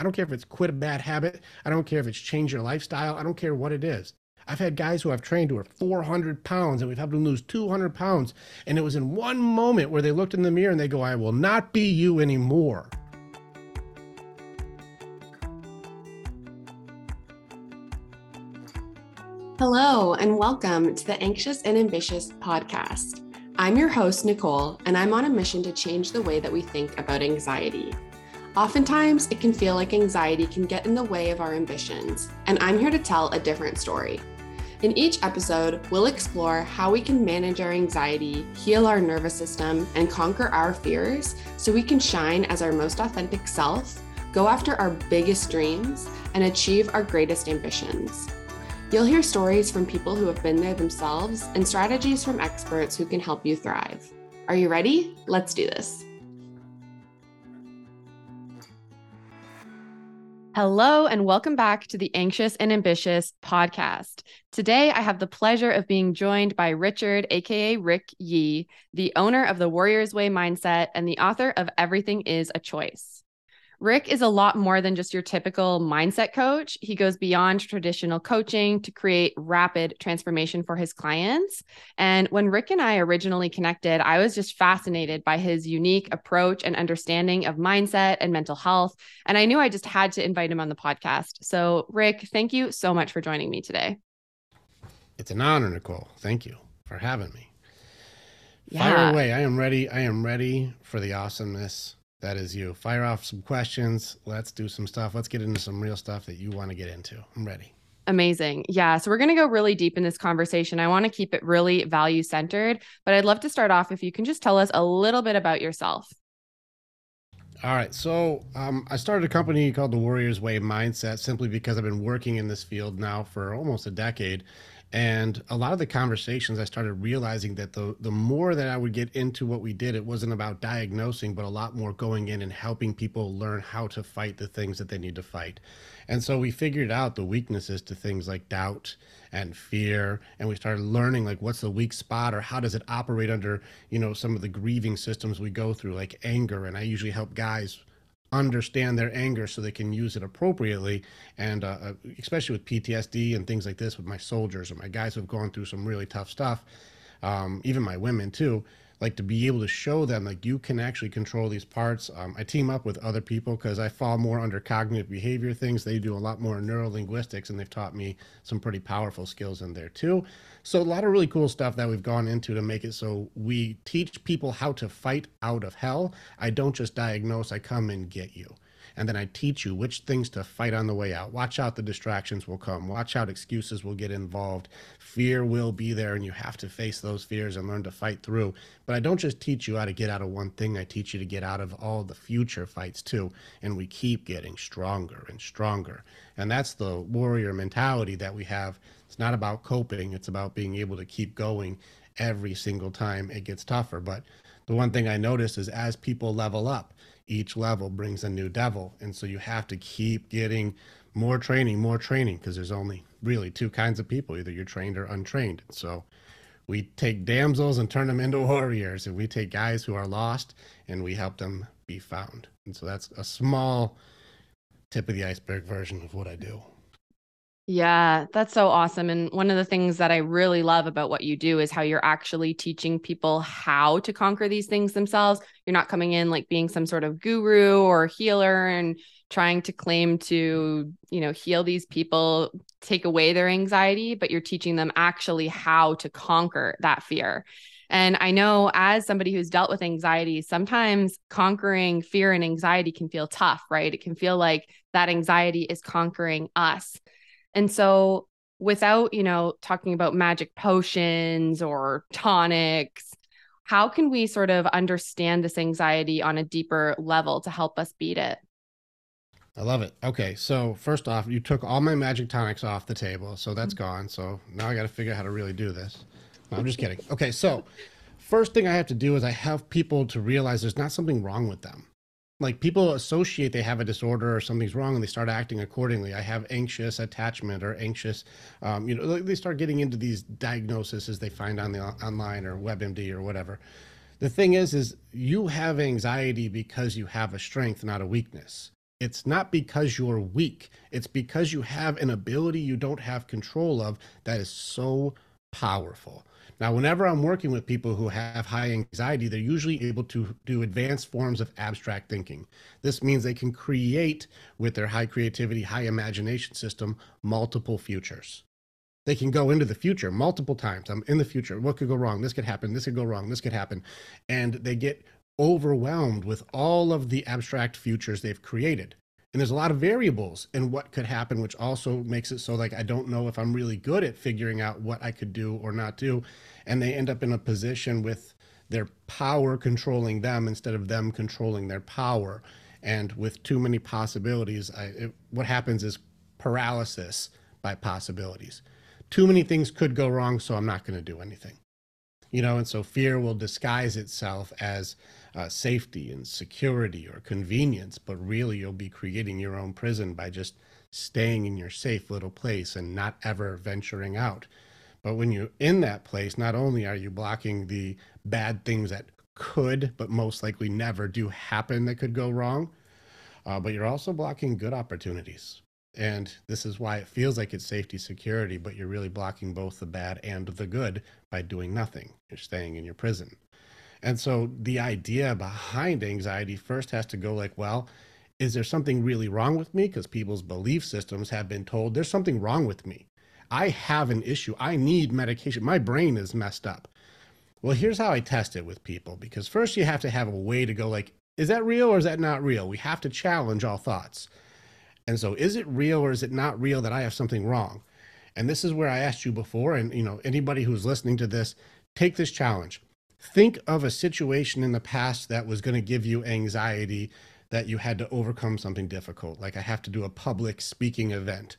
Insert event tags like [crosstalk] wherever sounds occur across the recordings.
I don't care if it's quit a bad habit. I don't care if it's change your lifestyle. I don't care what it is. I've had guys who I've trained who are 400 pounds and we've helped them lose 200 pounds. And it was in one moment where they looked in the mirror and they go, I will not be you anymore. Hello, and welcome to the Anxious and Ambitious podcast. I'm your host, Nicole, and I'm on a mission to change the way that we think about anxiety. Oftentimes, it can feel like anxiety can get in the way of our ambitions, and I'm here to tell a different story. In each episode, we'll explore how we can manage our anxiety, heal our nervous system, and conquer our fears so we can shine as our most authentic self, go after our biggest dreams, and achieve our greatest ambitions. You'll hear stories from people who have been there themselves and strategies from experts who can help you thrive. Are you ready? Let's do this. Hello, and welcome back to the Anxious and Ambitious podcast. Today, I have the pleasure of being joined by Richard, aka Rick Yee, the owner of the Warriors Way Mindset and the author of Everything is a Choice. Rick is a lot more than just your typical mindset coach. He goes beyond traditional coaching to create rapid transformation for his clients. And when Rick and I originally connected, I was just fascinated by his unique approach and understanding of mindset and mental health. And I knew I just had to invite him on the podcast. So, Rick, thank you so much for joining me today. It's an honor, Nicole. Thank you for having me. Yeah. Fire away. I am ready. I am ready for the awesomeness that is you. Fire off some questions. Let's do some stuff. Let's get into some real stuff that you want to get into. I'm ready. Amazing. Yeah. So we're going to go really deep in this conversation. I want to keep it really value centered, but I'd love to start off if you can just tell us a little bit about yourself. All right. So um, I started a company called the Warriors Way Mindset simply because I've been working in this field now for almost a decade. And a lot of the conversations, I started realizing that the the more that I would get into what we did, it wasn't about diagnosing, but a lot more going in and helping people learn how to fight the things that they need to fight. And so we figured out the weaknesses to things like doubt and fear, and we started learning like what's the weak spot or how does it operate under you know some of the grieving systems we go through, like anger. And I usually help guys understand their anger so they can use it appropriately. And uh, uh especially with PTSD and things like this, with my soldiers or my guys who have gone through some really tough stuff, um, even my women too, like to be able to show them like you can actually control these parts. Um, I team up with other people because I fall more under cognitive behavior things. They do a lot more neurolinguistics, and they've taught me some pretty powerful skills in there too. So a lot of really cool stuff that we've gone into to make it so we teach people how to fight out of hell. I don't just diagnose; I come and get you and then I teach you which things to fight on the way out. Watch out, the distractions will come. Watch out, excuses will get involved. Fear will be there, and you have to face those fears and learn to fight through. But I don't just teach you how to get out of one thing, I teach you to get out of all the future fights too. And we keep getting stronger and stronger. And that's the warrior mentality that we have. Not about coping, it's about being able to keep going every single time it gets tougher. But the one thing I notice is as people level up, each level brings a new devil. And so you have to keep getting more training, more training, because there's only really two kinds of people either you're trained or untrained. So we take damsels and turn them into [laughs] warriors, and we take guys who are lost and we help them be found. And so that's a small tip of the iceberg version of what I do. Yeah, that's so awesome. And one of the things that I really love about what you do is how you're actually teaching people how to conquer these things themselves. You're not coming in like being some sort of guru or healer and trying to claim to, you know, heal these people, take away their anxiety, but you're teaching them actually how to conquer that fear. And I know as somebody who's dealt with anxiety, sometimes conquering fear and anxiety can feel tough, right? It can feel like that anxiety is conquering us. And so without, you know, talking about magic potions or tonics, how can we sort of understand this anxiety on a deeper level to help us beat it? I love it. Okay, so first off, you took all my magic tonics off the table, so that's mm-hmm. gone. So now I got to figure out how to really do this. No, I'm just kidding. Okay, so first thing I have to do is I have people to realize there's not something wrong with them like people associate they have a disorder or something's wrong and they start acting accordingly i have anxious attachment or anxious um, you know they start getting into these diagnoses they find on the online or webmd or whatever the thing is is you have anxiety because you have a strength not a weakness It's not because you're weak. It's because you have an ability you don't have control of that is so powerful. Now, whenever I'm working with people who have high anxiety, they're usually able to do advanced forms of abstract thinking. This means they can create, with their high creativity, high imagination system, multiple futures. They can go into the future multiple times. I'm in the future. What could go wrong? This could happen. This could go wrong. This could happen. And they get overwhelmed with all of the abstract futures they've created. And there's a lot of variables in what could happen, which also makes it so like I don't know if I'm really good at figuring out what I could do or not do. And they end up in a position with their power controlling them instead of them controlling their power. And with too many possibilities, I, it, what happens is paralysis by possibilities. Too many things could go wrong, so I'm not going to do anything. You know, and so fear will disguise itself as uh, safety and security or convenience, but really you'll be creating your own prison by just staying in your safe little place and not ever venturing out. But when you're in that place, not only are you blocking the bad things that could, but most likely never do happen that could go wrong, uh, but you're also blocking good opportunities. And this is why it feels like it's safety security, but you're really blocking both the bad and the good by doing nothing. You're staying in your prison. And so the idea behind anxiety first has to go like, well, is there something really wrong with me? Because people's belief systems have been told there's something wrong with me. I have an issue. I need medication. My brain is messed up. Well, here's how I test it with people because first you have to have a way to go like, is that real or is that not real? We have to challenge all thoughts. And so is it real or is it not real that I have something wrong? And this is where I asked you before and you know anybody who's listening to this, take this challenge think of a situation in the past that was going to give you anxiety that you had to overcome something difficult like i have to do a public speaking event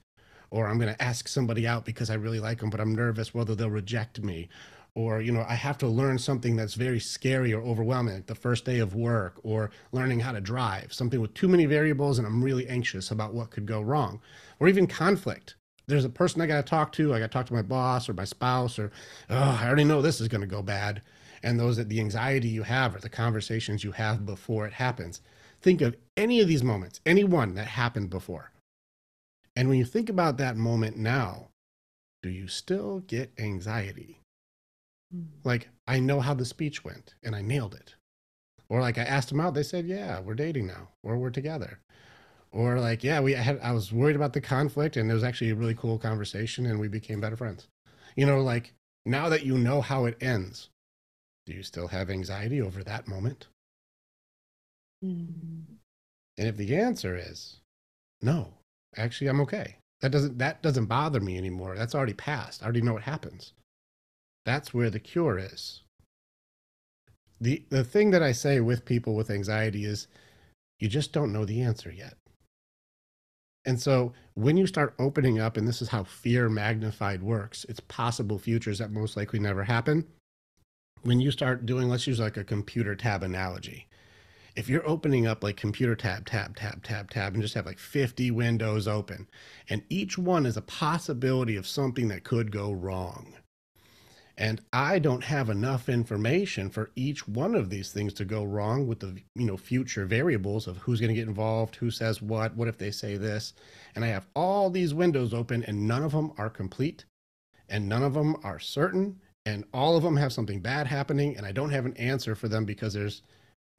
or i'm going to ask somebody out because i really like them but i'm nervous whether they'll reject me or you know i have to learn something that's very scary or overwhelming like the first day of work or learning how to drive something with too many variables and i'm really anxious about what could go wrong or even conflict. There's a person i got to talk to i got to talk to my boss or my spouse or oh i already know this is going to go bad and those that the anxiety you have or the conversations you have before it happens. Think of any of these moments, any one that happened before. And when you think about that moment now, do you still get anxiety? Hmm. Like, I know how the speech went and I nailed it. Or like I asked them out, they said, "Yeah, we're dating now, or we're together." Or like, "Yeah, we had I was worried about the conflict and it was actually a really cool conversation and we became better friends." You know, like now that you know how it ends, do you still have anxiety over that moment? Mm. And if the answer is no, actually I'm okay. That doesn't that doesn't bother me anymore. That's already passed. I already know what happens. That's where the cure is. The the thing that I say with people with anxiety is you just don't know the answer yet. And so when you start opening up, and this is how fear magnified works, it's possible futures that most likely never happen when you start doing, let's use like a computer tab analogy. If you're opening up like computer tab, tab, tab, tab, tab, and just have like 50 windows open, and each one is a possibility of something that could go wrong. And I don't have enough information for each one of these things to go wrong with the you know future variables of who's going to get involved, who says what, what if they say this. And I have all these windows open and none of them are complete and none of them are certain and all of them have something bad happening and I don't have an answer for them because there's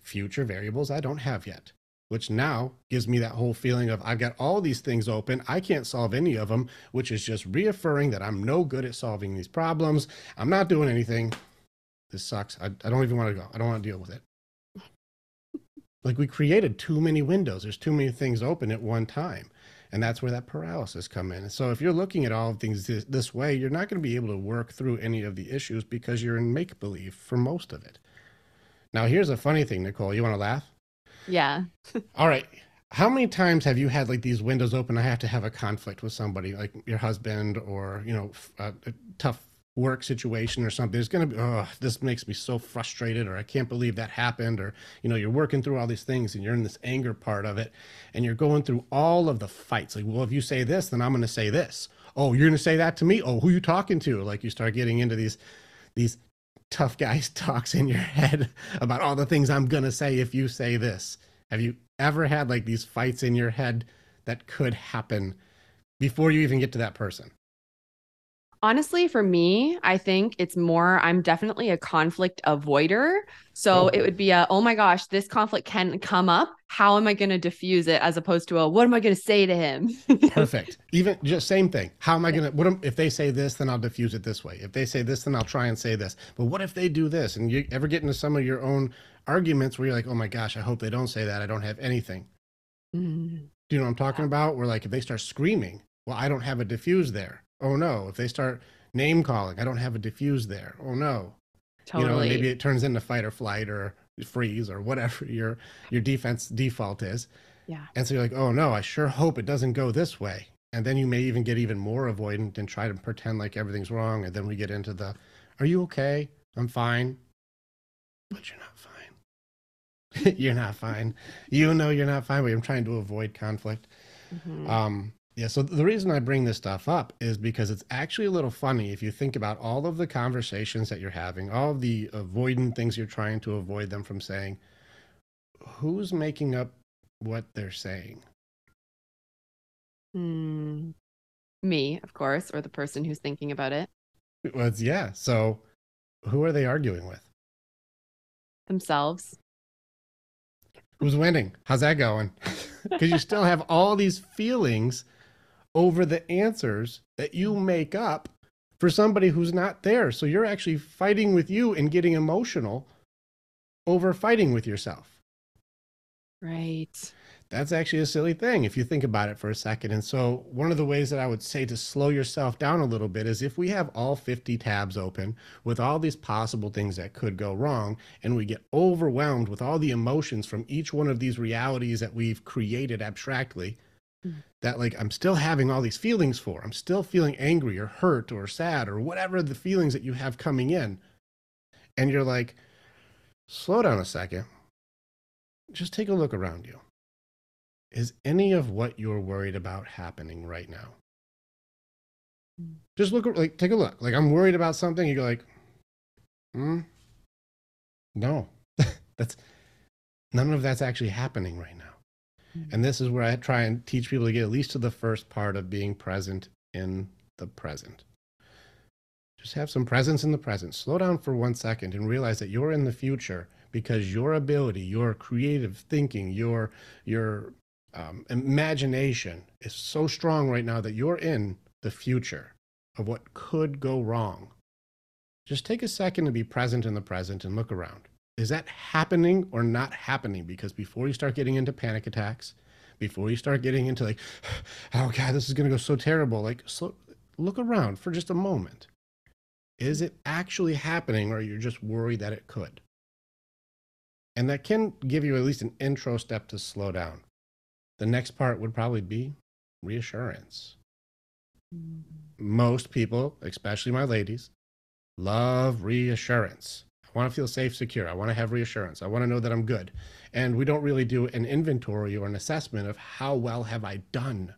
future variables I don't have yet, which now gives me that whole feeling of I've got all these things open. I can't solve any of them, which is just reaffirming that I'm no good at solving these problems. I'm not doing anything. This sucks. I, I don't even want to go. I don't want to deal with it. [laughs] like we created too many windows. There's too many things open at one time and that's where that paralysis come in. So if you're looking at all of things this, this way you're not going to be able to work through any of the issues because you're in make believe for most of it. Now here's a funny thing nicole. You want to laugh? Yeah. [laughs] All right. How many times have you had like these windows open? I have to have a conflict with somebody like your husband or you know a, a uh, uh, tough work situation or something. It's going to be oh this makes me so frustrated or i can't believe that happened or you know you're working through all these things and you're in this anger part of it and you're going through all of the fights. Like well if you say this then i'm going to say this. Oh you're going to say that to me? Oh who you talking to? Like you start getting into these these tough guys [laughs] talks in your head about all the things i'm going to say if you say this. Have you ever had like these fights in your head that could happen before you even get to that person? Honestly, for me, I think it's more, I'm definitely a conflict avoider. So Oh. it would be a, oh my gosh, this conflict can come up. How am I going to diffuse it as opposed to a, what am I going to say to him? [laughs] Perfect. Even just same thing. How am I gonna? What am, if they say this? Then I'll diffuse it this way. If they say this, then I'll try and say this. But what if they do this? And you ever get into some of your own arguments where you're like, oh my gosh, I hope they don't say that. I don't have anything. Mm, Do you know what I'm talking about? Where like if they start screaming, well, I don't have a diffuse there. Oh no. If they start name calling, I don't have a diffuse there. Oh no. totally. You know, maybe it turns into fight or flight or freeze or whatever [laughs] your your defense default is. yeah. And so you're like, oh no, I sure hope it doesn't go this way. And then you may even get even more avoidant and try to pretend like everything's wrong. And then we get into the, are you okay? I'm fine. But you're not fine. [laughs] you're not fine. You know you're not fine, but I'm trying to avoid conflict. Mhm. Um, yeah, so the reason I bring this stuff up is because it's actually a little funny if you think about all of the conversations that you're having, all of the avoidant things you're trying to avoid them from saying. Who's making up what they're saying? Mm. Me, of course, or the person who's thinking about it Well, it's, yeah. So who are they arguing with? themselves. Who's winning? How's that going? [laughs] Because you still have all these feelings over the answers that you make up for somebody who's not there. So you're actually fighting with you and getting emotional over fighting with yourself. Right. That's actually a silly thing if you think about it for a second. And so, one of the ways that I would say to slow yourself down a little bit is if we have all 50 tabs open with all these possible things that could go wrong, and we get overwhelmed with all the emotions from each one of these realities that we've created abstractly. That like I'm still having all these feelings for, I'm still feeling angry or hurt or sad or whatever the feelings that you have coming in. And you're like, slow down a second, just take a look around you. Is any of what you're worried about happening right now? Mm. Just look, like, take a look. Like, I'm worried about something. You go, like, hmm, no, [laughs] that's none of that's actually happening right now. And this is where I try and teach people to get at least to the first part of being present in the present. Just have some presence in the present. Slow down for one second and realize that you're in the future because your ability, your creative thinking, your your um, imagination is so strong right now that you're in the future of what could go wrong. Just take a second to be present in the present and look around. Is that happening or not happening? Because before you start getting into panic attacks, before you start getting into like, [sighs] oh God, this is going to go so terrible, like, slow, look around for just a moment. Is it actually happening or you're just worried that it could? And that can give you at least an intro step to slow down. The next part would probably be reassurance. Mm. Most people, especially my ladies, love reassurance. I want to feel safe, secure. I want to have reassurance. I want to know that I'm good. And we don't really do an inventory or an assessment of how well have I done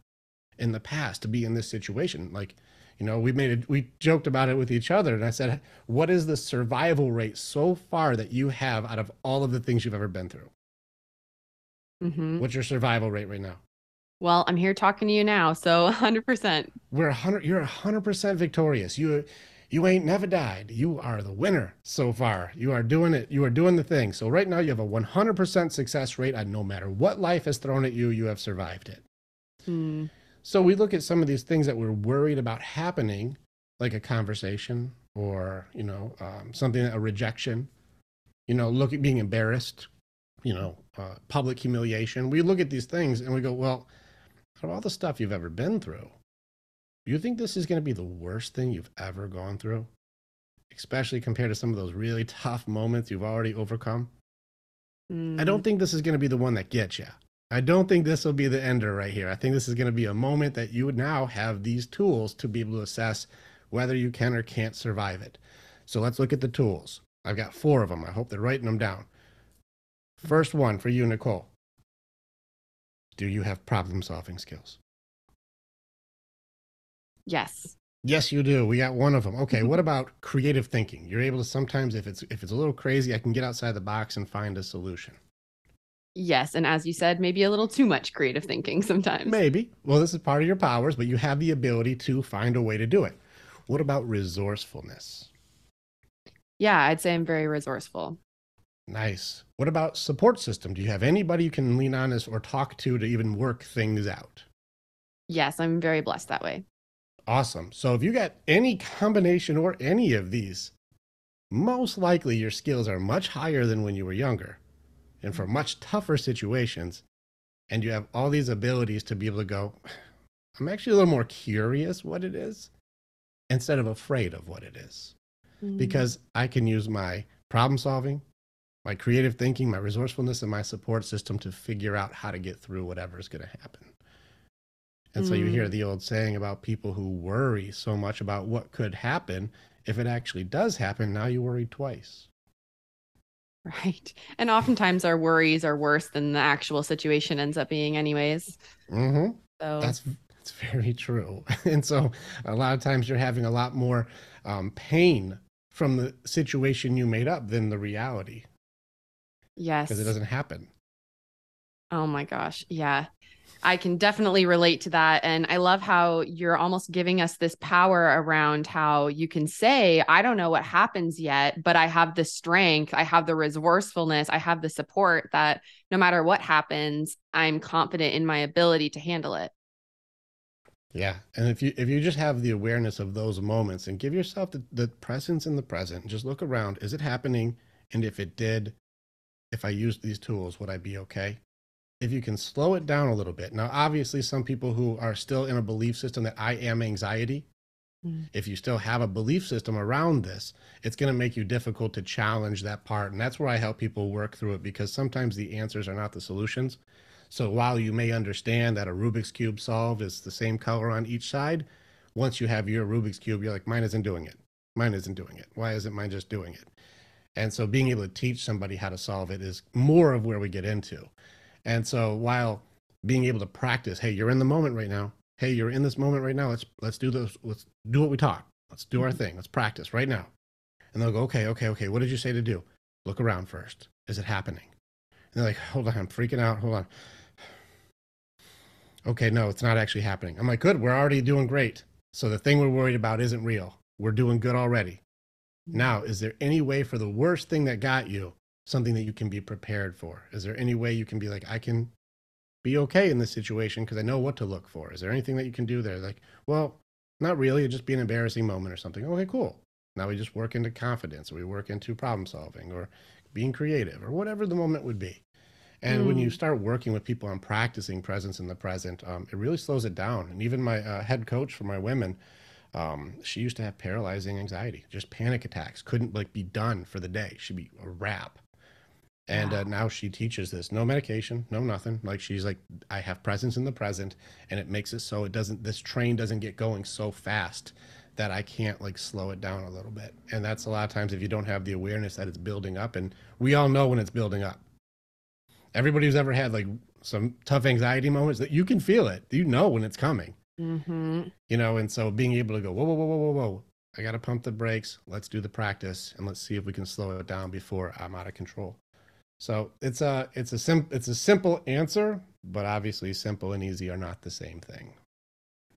in the past to be in this situation. Like, you know, we made it, we joked about it with each other. And I said, what is the survival rate so far that you have out of all of the things you've ever been through? Mhm. What's your survival rate right now? Well, I'm here talking to you now, so [laughs] 100%. We're a hundred. You're hundred percent victorious. You, you ain't never died. You are the winner so far. You are doing it. You are doing the thing. So right now you have a 100% success rate on no matter what life has thrown at you. You have survived it. Mm. So we look at some of these things that we're worried about happening, like a conversation or you know um, something a rejection. You know, look at being embarrassed. You know, uh, public humiliation. We look at these things and we go, well, out of all the stuff you've ever been through, you think this is going to be the worst thing you've ever gone through? Especially compared to some of those really [laughs] tough moments you've already overcome. I Mm. don't think this is going to be the one that gets you. I don't think this will be the ender right here. I think this is going to be a moment that you would now have these tools to be able to assess whether you can or can't survive it. So let's look at the tools. I've got four of them. I hope they're writing them down. First one for you, Nicole. Do you have problem solving skills? Yes. Yes, you do. We got one of them. Okay, what mm-hmm. about creative thinking? You're able to sometimes, if it's if it's a little crazy, I can get outside the box and find a solution. Yes. And as you said, maybe a little too much creative thinking sometimes. Maybe. Well, this is part of your powers, but you have the ability to find a way to do it. What about resourcefulness? Yeah, I'd say I'm very resourceful. Nice. What about support system? Do you have anybody you can lean on or talk to to even work things out? Yes, I'm very blessed that way. Awesome. So if you got any combination or any of these, most likely your skills are much higher than when you were younger and for much tougher situations. And you have all these abilities to be able to go, I'm actually a little more curious what it is instead of afraid of what it is. Mm-hmm. Because I can use my problem solving, my creative thinking, my resourcefulness, and my support system to figure out how to get through whatever is going to happen. And mm. so you hear mm. the old saying about people who worry so much about what could happen. If it actually does happen, now you worry twice. Right. And oftentimes our worries are worse than the actual situation ends up being, anyways. Mm-hmm. So that's that's very true. [laughs] And so a lot of times you're having a lot more um, pain from the situation you made up than the reality. Yes. Because it doesn't happen. Oh my gosh. Yeah. I can definitely relate to that. And I love how you're almost giving us this power around how you can say, I don't know what happens yet, but I have the strength, I have the resourcefulness, I have the support that no matter what happens, I'm confident in my ability to handle it. Yeah. And if you if you just have the awareness of those moments and give yourself the, the presence in the present, just look around. Is it happening? And if it did, if I used these tools, would I be okay? If you can slow it down a little bit. Now, obviously, some people who are still in a belief system that I am anxiety, mm. if you still have a belief system around this, it's going to make you difficult to challenge that part. And that's where I help people work through it because sometimes the answers are not the solutions. So while you may understand that a Rubik's Cube solved is the same color on each side, once you have your Rubik's Cube, you're like, mine isn't doing it. Mine isn't doing it. Why isn't mine just doing it? And so being able to teach somebody how to solve it is more of where we get into. And so while being able to practice, hey, you're in the moment right now. Hey, you're in this moment right now. Let's let's do this. Let's do what we talk. Let's do our mm-hmm. thing. Let's practice right now. And they'll go, okay, okay, okay. What did you say to do? Look around first. Is it happening? And they're like, hold on, I'm freaking out. Hold on. [sighs] Okay, no, it's not actually happening. I'm like, good. We're already doing great. So the thing we're worried about isn't real. We're doing good already. Mm-hmm. Now, is there any way for the worst thing that got you something that you can be prepared for? Is there any way you can be like, I can be okay in this situation because I know what to look for? Is there anything that you can do there? Like, well, not really. It'd just be an embarrassing moment or something. Okay, cool. Now we just work into confidence or we work into problem solving or being creative or whatever the moment would be. And mm. when you mm. start working with people on practicing presence in the present, um, it really slows it down. And even my uh, head coach for my women, um, she used to have paralyzing anxiety, just panic attacks, couldn't like be done for the day. She'd be a wrap and wow. uh, now she teaches this no medication no nothing. Like she's like i have presence in the present and it makes it so it doesn't this train doesn't get going so fast that i can't like slow it down a little bit. And that's a lot of times if you don't have the awareness that it's building up and we all know when it's building up. Everybody who's ever had like some tough anxiety moments that you can feel it. You know when it's coming. Mm-hmm. you know and so being able to go whoa whoa whoa whoa whoa whoa i gotta pump the brakes. Let's do the practice and let's see if we can slow it down before i'm out of control so it's a it's a sim it's a simple answer, but obviously simple and easy are not the same thing.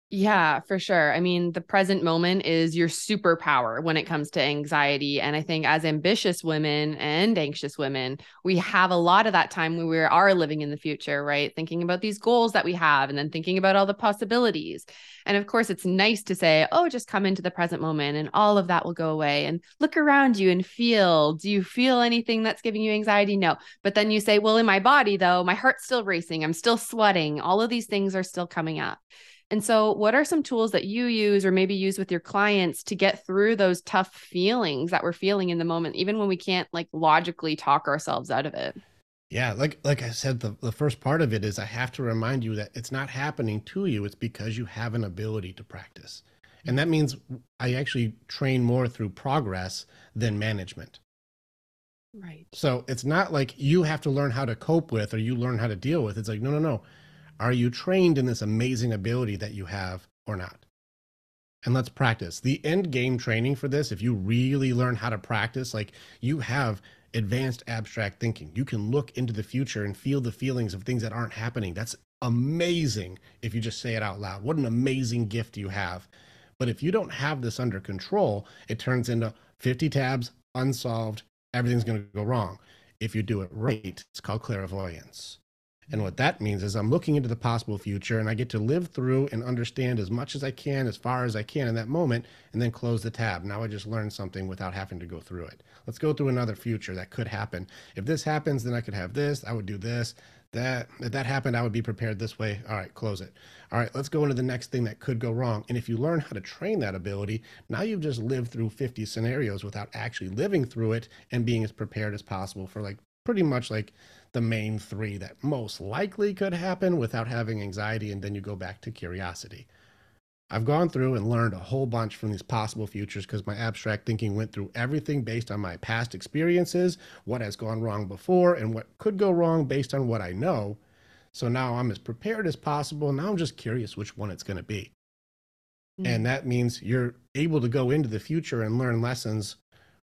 Yeah, for sure. I mean, the present moment is your superpower when it comes to anxiety. And I think as ambitious women and anxious women, we have a lot of that time when we are living in the future, right? Thinking about these goals that we have and then thinking about all the possibilities. And of course, it's nice to say, oh, just come into the present moment and all of that will go away and look around you and feel. Do you feel anything that's giving you anxiety? No. But then you say, well, in my body, though, my heart's still racing. I'm still sweating. All of these things are still coming up. And so, what are some tools that you use or maybe use with your clients to get through those tough feelings that we're feeling in the moment, even when we can't like logically talk ourselves out of it? Yeah, like like I said, the, the first part of it is I have to remind you that it's not happening to you. It's because you have an ability to practice. And that means I actually train more through progress than management. Right. So it's not like you have to learn how to cope with or you learn how to deal with. It's like, no, no, no. Are you trained in this amazing ability that you have or not? And let's practice. The end game training for this, if you really learn how to practice, like you have advanced abstract thinking. You can look into the future and feel the feelings of things that aren't happening. That's amazing if you just say it out loud. What an amazing gift you have. But if you don't have this under control, it turns into 50 tabs, unsolved, everything's going to go wrong. If you do it right, it's called clairvoyance. And what that means is I'm looking into the possible future and I get to live through and understand as much as I can, as far as I can in that moment, and then close the tab. Now I just learned something without having to go through it. Let's go through another future that could happen. If this happens, then I could have this, I would do this. That if that happened, I would be prepared this way. All right, close it. All right, let's go into the next thing that could go wrong. And if you learn how to train that ability, now you've just lived through 50 scenarios without actually living through it and being as prepared as possible for like pretty much like the main three that most likely could happen without having anxiety. And then you go back to curiosity. I've gone through and learned a whole bunch from these possible futures because my abstract thinking went through everything based on my past experiences, what has gone wrong before, and what could go wrong based on what I know. So now I'm as prepared as possible. Now I'm just curious which one it's going to be. Mm. And that means you're able to go into the future and learn lessons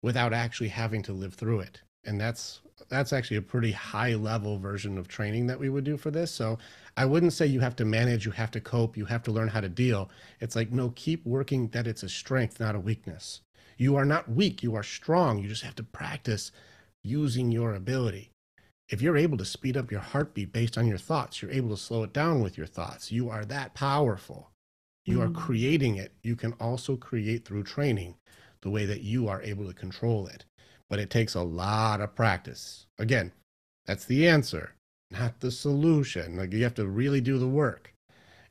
without actually having to live through it. And that's that's actually a pretty high level version of training that we would do for this. So I wouldn't say you have to manage, you have to cope, you have to learn how to deal. It's like, no, keep working that it's a strength, not a weakness. You are not weak, you are strong. You just have to practice using your ability. If you're able to speed up your heartbeat based on your thoughts, you're able to slow it down with your thoughts. You are that powerful. You mm-hmm. are creating it. You can also create through training the way that you are able to control it but it takes a lot of practice. Again, that's the answer, not the solution. Like you have to really do the work.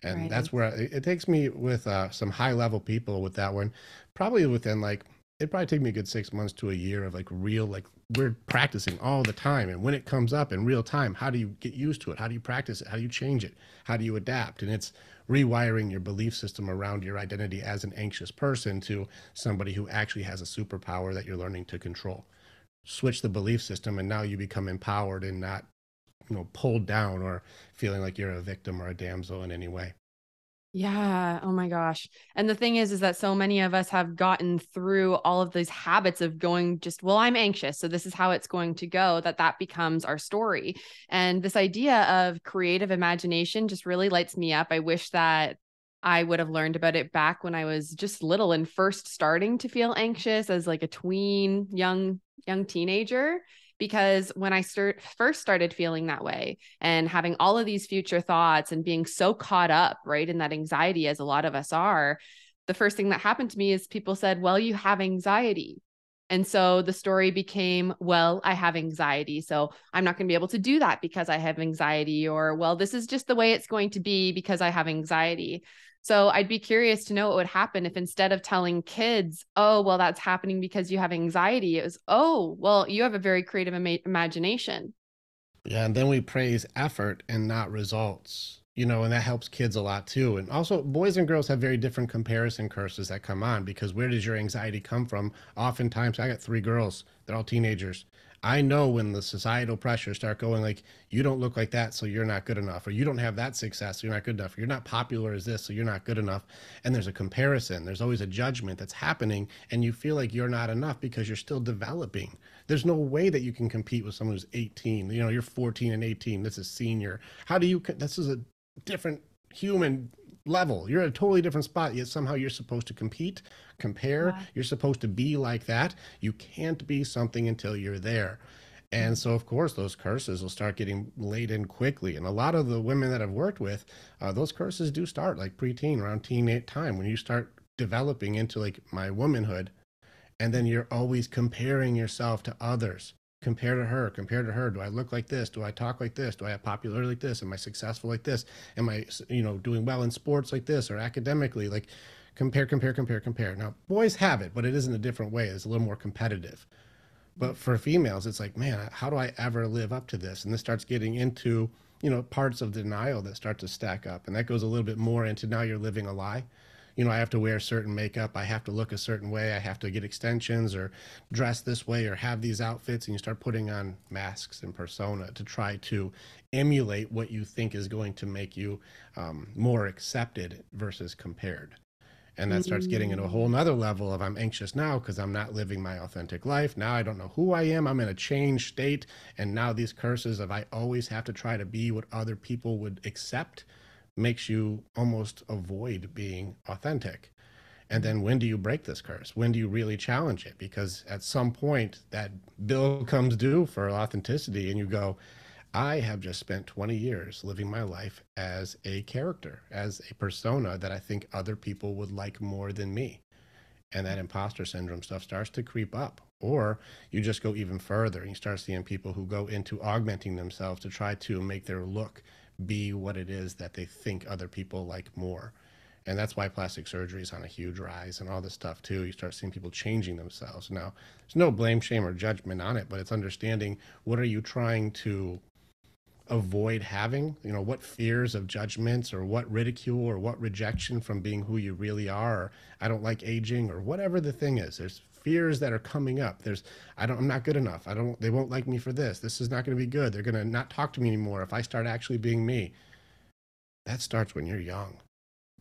And right. that's where it, it, takes me with uh, some high level people with that one, probably within like, it probably take me a good six months to a year of like real, like we're practicing all the time. And when it comes up in real time, how do you get used to it? How do you practice it? How do you change it? How do you adapt? And it's rewiring your belief system around your identity as an anxious person to somebody who actually has a superpower that you're learning to control. Switch the belief system, and now you become empowered and not, you know, pulled down or feeling like you're a victim or a damsel in any way. Yeah. Oh my gosh. And the thing is, is that so many of us have gotten through all of these habits of going just, well, I'm anxious. So this is how it's going to go, that that becomes our story. And this idea of creative imagination just really lights me up. I wish that I would have learned about it back when I was just little and first starting to feel anxious as like a tween, young, young teenager because when I start first started feeling that way and having all of these future thoughts and being so caught up, right, in that anxiety as a lot of us are, the first thing that happened to me is people said, "Well, you have anxiety." And so the story became, well, I have anxiety. So I'm not going to be able to do that because I have anxiety, or, well, this is just the way it's going to be because I have anxiety. So I'd be curious to know what would happen if instead of telling kids, oh, well, that's happening because you have anxiety, it was, oh, well, you have a very creative ima- imagination. Yeah. And then we praise effort and not results, you know, and that helps kids a lot too. And also, boys and girls have very different comparison curses that come on because where does your anxiety come from? Oftentimes, I got three girls, they're all teenagers. I know when the societal pressures start going like you don't look like that so you're not good enough or you don't have that success so you're not good enough or you're not popular as this so you're not good enough. And there's a comparison. There's always a judgment that's happening and you feel like you're not enough because you're still developing. There's no way that you can compete with someone who's 18 you know you're 14 and 18 this is senior. How do you this is a different human level. You're at a totally different spot, yet somehow you're supposed to compete, compare. You're supposed to be like that. You can't be something until you're there. And so, of course, those curses will start getting laid in quickly. And a lot of the women that I've worked with, uh, those curses do start like preteen, around teen time, when you start developing into like my womanhood. And then you're always comparing yourself to others compare to her compare to her. Do i look like this? Do i talk like this? Do i have popularity like this? Am i successful like this? Am i you know doing well in sports like this or academically? Like compare compare compare compare. Now boys have it but it isn't a different way. It's a little more competitive. But mm. for females it's like man how do i ever live up to this? And this starts getting into you know parts of denial that start to stack up. And that goes a little bit more into now you're living a lie you know, I have to wear certain makeup, I have to look a certain way, I have to get extensions or dress this way or have these outfits, and you start putting on masks and persona to try to emulate what you think is going to make you um, more accepted versus compared. and that starts getting into a whole nother level of i'm anxious now because i'm not living my authentic life. Now i don't know who i am. I'm in a changed state. And now these curses of i always have to try to be what other people would accept makes you almost avoid being authentic and then when do you break this curse when do you really challenge it because at some point that bill [laughs] comes due for authenticity and you go I have just spent 20 years living my life as a character, as a persona that I think other people would like more than me. And that imposter syndrome stuff starts to creep up. Or you just go even further and you start seeing people who go into augmenting themselves to try to make their look be what it is that they think other people like more. And that's why plastic surgery is on a huge rise and all this stuff too. You start seeing people changing themselves. Now, there's no blame, shame, or judgment on it, but it's understanding what are you trying to avoid having you know what fears of judgments or what ridicule or what rejection from being who you really are or i don't like aging or whatever the thing is there's fears that are coming up. There's i don't i'm not good enough. I don't they won't like me for this. This is not going to be good. They're going to not talk to me anymore if i start actually being me. That starts when you're young.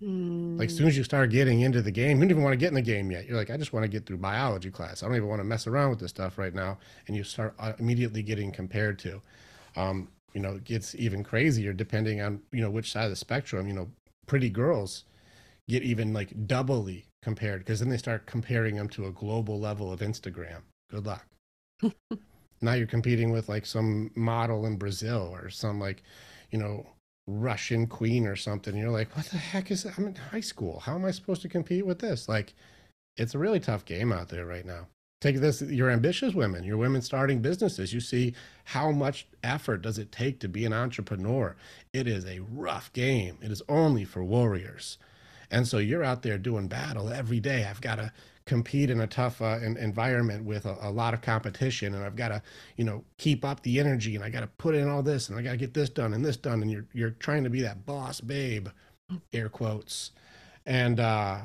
Mm. like as soon as you start getting into the game you don't even want to get in the game yet. You're like i just want to get through biology class. I don't even want to mess around with this stuff right now. And you start uh, immediately getting compared to um, you know, it gets even crazier depending on, you know, which side of the spectrum, you know, pretty girls get even like doubly compared because then they start comparing them to a global level of Instagram. Good luck. [laughs] now you're competing with like some model in Brazil or some like, you know, Russian queen or something. You're like, what the heck is that? I'm in high school. How am I supposed to compete with this? Like, it's a really tough game out there right now take this you're ambitious women you're women starting businesses you see how much effort does it take to be an entrepreneur it is a rough game it is only for warriors and so you're out there doing battle every day. I've got to compete in a tough uh, environment with a, a, lot of competition and i've got to you know keep up the energy and i got to put in all this and i got to get this done and this done and you're you're trying to be that boss babe air quotes. And uh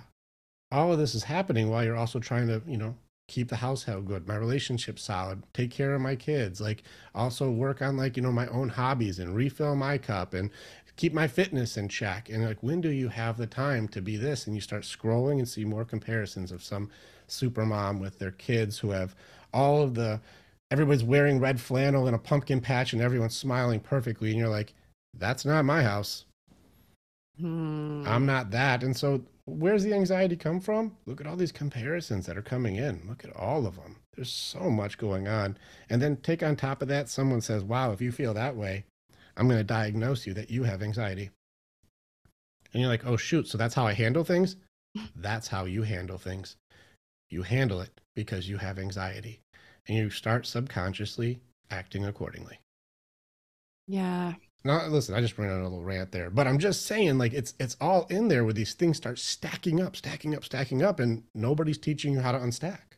all of this is happening while you're also trying to you know keep the household good, my relationship solid, take care of my kids, like also work on like, you know, my own hobbies and refill my cup and keep my fitness in check. And like, when do you have the time to be this? And you start scrolling and see more comparisons of some super mom with their kids who have all of the, everybody's wearing red flannel and a pumpkin patch and everyone's smiling perfectly. And you're like, that's not my house. Hmm. I'm not that. And so where's the anxiety come from? Look at all these comparisons that are coming in. Look at all of them. There's so much going on. And then take on top of that, someone says, wow, if you feel that way, I'm going to diagnose you that you have anxiety. And you're like, oh, shoot. So that's how I handle things? [laughs] That's how you handle things. You handle it because you have anxiety and you start subconsciously acting accordingly. Yeah. Now, listen, I just ran on a little rant there, but I'm just saying, like, it's it's all in there where these things start stacking up, stacking up, stacking up, and nobody's teaching you how to unstack.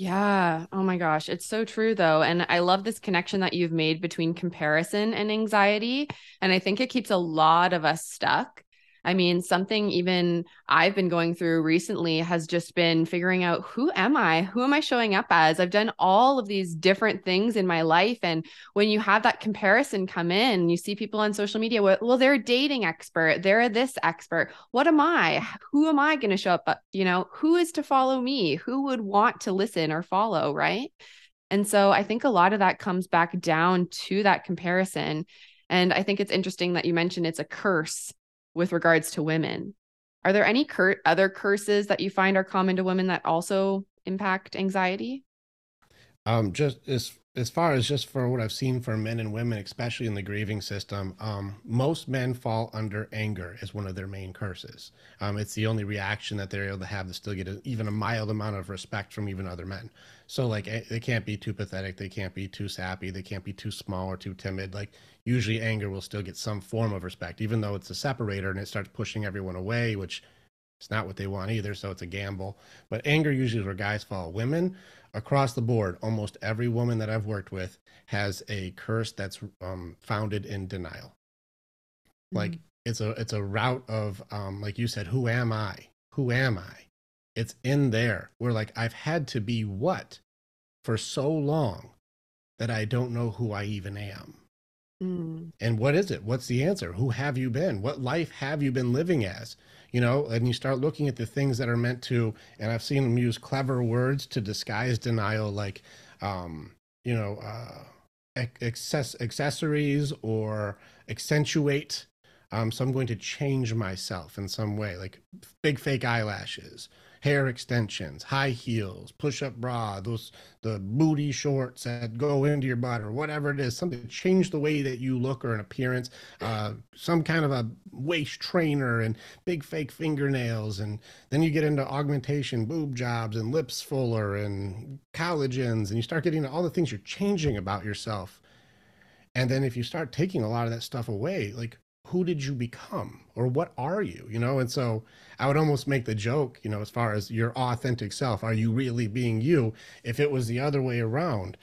Yeah. Oh my gosh. It's so true, though. And I love this connection that you've made between comparison and anxiety. And I think it keeps a lot of us stuck I mean, something even I've been going through recently has just been figuring out who am I? Who am I showing up as? I've done all of these different things in my life. And when you have that comparison come in, you see people on social media, well, they're a dating expert, they're this expert. What am I? Who am I going to show up? You know, who is to follow me? Who would want to listen or follow? Right. And so I think a lot of that comes back down to that comparison. And I think it's interesting that you mentioned it's a curse with regards to women. Are there any cur- other curses that you find are common to women that also impact anxiety? Um, just as as far as just for what I've seen for men and women, especially in the grieving system, um, most men fall under anger as one of their main curses. Um, it's the only reaction that they're able to have to still get a, even a mild amount of respect from even other men. So like eh, they can't be too pathetic, they can't be too sappy, they can't be too small or too timid. Like usually anger will still get some form of respect, even though it's a separator and it starts pushing everyone away, which it's not what they want either, so it's a gamble. But anger usually is where guys fall. Women across the board, almost every woman that I've worked with has a curse that's um, founded in denial. Mm-hmm. Like it's a it's a root of um, like you said, who am I? Who am I? It's in there. Where like I've had to be what for so long that I don't know who I even am. Mm. And what is it? What's the answer? Who have you been? What life have you been living as? You know, and you start looking at the things that are meant to, and I've seen them use clever words to disguise denial, like, um, you know, uh, excess accessories or accentuate. Um, so I'm going to change myself in some way, like big fake eyelashes, hair extensions, high heels, push-up bra, those the booty shorts that go into your butt or whatever it is, something to change the way that you look or an appearance, uh, some kind of a waist trainer and big fake fingernails, and then you get into augmentation, boob jobs and lips fuller and collagens, and you start getting all the things you're changing about yourself. And then if you start taking a lot of that stuff away, like who did you become? Or what are you you know? And so i would almost make the joke you know as far as your authentic self. Are you really being you if it was the other way around?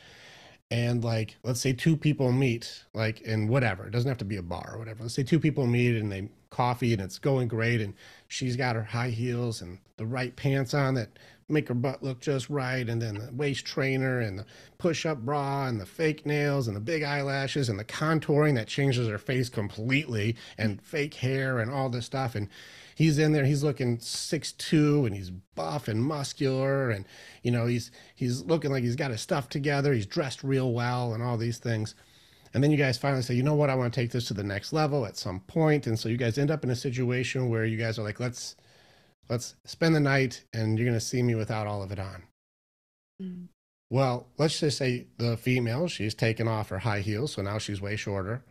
And like let's say two people meet like in whatever it doesn't have to be a bar or whatever. Let's say two people meet and they coffee and it's going great and she's got her high heels and the right pants on that make her butt look just right, and then the waist trainer and the push-up bra and the fake nails and the big eyelashes and the contouring that changes her face completely and fake hair and all this stuff. And he's in there, he's looking six two and he's buff and muscular and you know, he's he's looking like he's got his stuff together, he's dressed real well and all these things. And then you guys finally say, you know what, I want to take this to the next level at some point. And so you guys end up in a situation where you guys are like, let's let's spend the night and you're going to see me without all of it on. Mm. Well, let's just say the female, she's taken off her high heels, so now she's way shorter.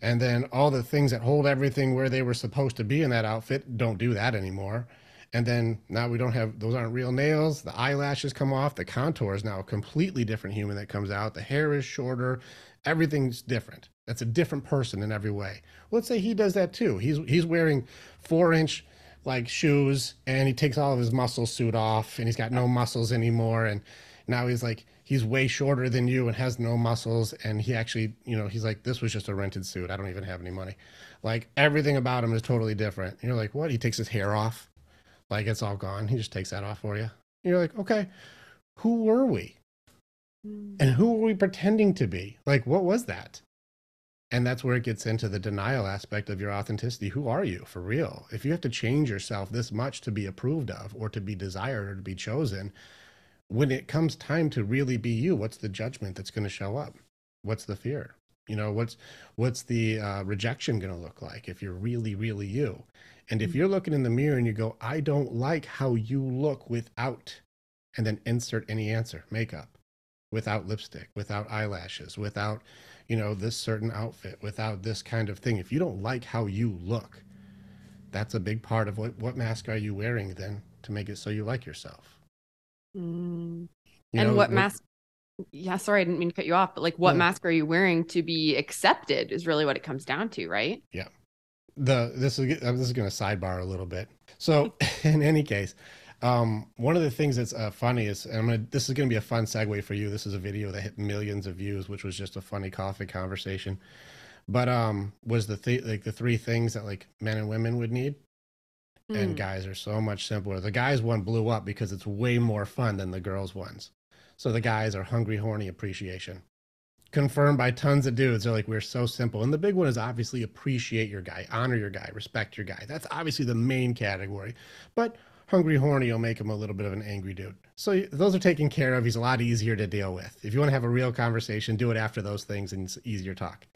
And then all the things that hold everything where they were supposed to be in that outfit don't do that anymore. And then now we don't have those aren't real nails. The eyelashes come off. The contour is now a completely different human that comes out. The hair is shorter. Everything's different. That's a different person in every way. Let's say he does that too. He's he's wearing four inch like shoes and he takes all of his muscle suit off and he's got no muscles anymore and now he's like he's way shorter than you and has no muscles and he actually you know he's like this was just a rented suit. I don't even have any money. Like everything about him is totally different. And you're like what? He takes his hair off. Like it's all gone. He just takes that off for you. And you're like okay who were we? Hmm. and who were we pretending to be? Like what was that and that's where it gets into the denial aspect of your authenticity. Who are you for real? If you have to change yourself this much to be approved of or to be desired or to be chosen, when it comes time to really be you, what's the judgment that's going to show up? What's the fear? You know, what's what's the uh, rejection going to look like if you're really, really you? And if mm. you're looking in the mirror and you go, I don't like how you look without, and then insert any answer, makeup, without lipstick, without eyelashes, without you know, this certain outfit without this kind of thing. If you don't like how you look, that's a big part of what what mask are you wearing then to make it so you like yourself. Mm. You and know, what, what mask? Yeah, sorry, I didn't mean to cut you off, but like, what mask are you wearing to be accepted is really what it comes down to, right? Yeah. The this is this is going to sidebar a little bit. So, [laughs] in any case, um, one of the things that's uh, funny is, I'm gonna, this is going to be a fun segue for you. This is a video that hit millions of views, which was just a funny coffee conversation. But um, was the th- like the three things that like men and women would need, mm. and hmm. guys are so much simpler. The guys one blew up because it's way more fun than the girls ones. So the guys are hungry, horny appreciation. Confirmed by tons of dudes. They're like, we're so simple. And the big one is obviously appreciate your guy, honor your guy, respect your guy. That's obviously the main category. But hungry horny will make him a little bit of an angry dude. So those are taken care of. He's a lot easier to deal with. If you want to have a real conversation, do it after those things and it's easier talk.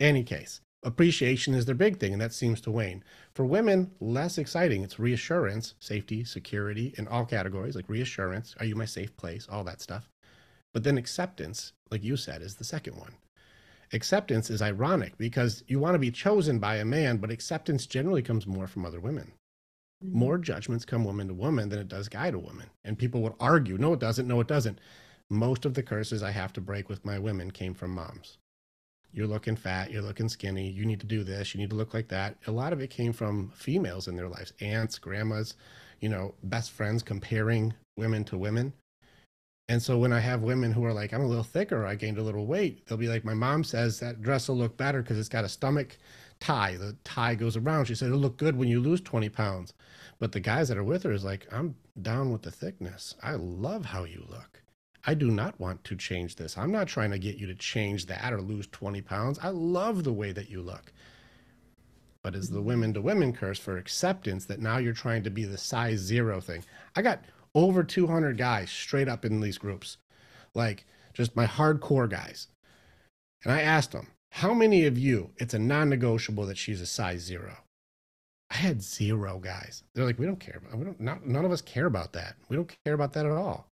Any case, appreciation is their big thing and that seems to wane. For women, less exciting. It's reassurance, safety, security in all categories like reassurance, are you my safe place, all that stuff. But then acceptance, like you said, is the second one. Acceptance is ironic because you want to be chosen by a man, but acceptance generally comes more from other women. Mm-hmm. More judgments come woman to woman than it does guy to woman. And people would argue, no, it doesn't, no, it doesn't. Most of the curses I have to break with my women came from moms. You're looking fat, you're looking skinny, you need to do this, you need to look like that. A lot of it came from females in their lives, aunts, grandmas, you know, best friends comparing women to women. And so when I have women who are like, I'm a little thicker, I gained a little weight, they'll be like, my mom says that dress will look better because it's got a stomach tie. The tie goes around. She said, it'll look good when you lose 20 pounds. But the guys that are with her is like, I'm down with the thickness. I love how you look. I do not want to change this. I'm not trying to get you to change that or lose 20 pounds. I love the way that you look. But is the women to women curse for acceptance that now you're trying to be the size zero thing? I got over 200 guys straight up in these groups, like just my hardcore guys. And I asked them, how many of you, it's a non negotiable that she's a size zero? I had zero guys. They're like, we don't care. We don't, not, none of us care about that. We don't care about that at all.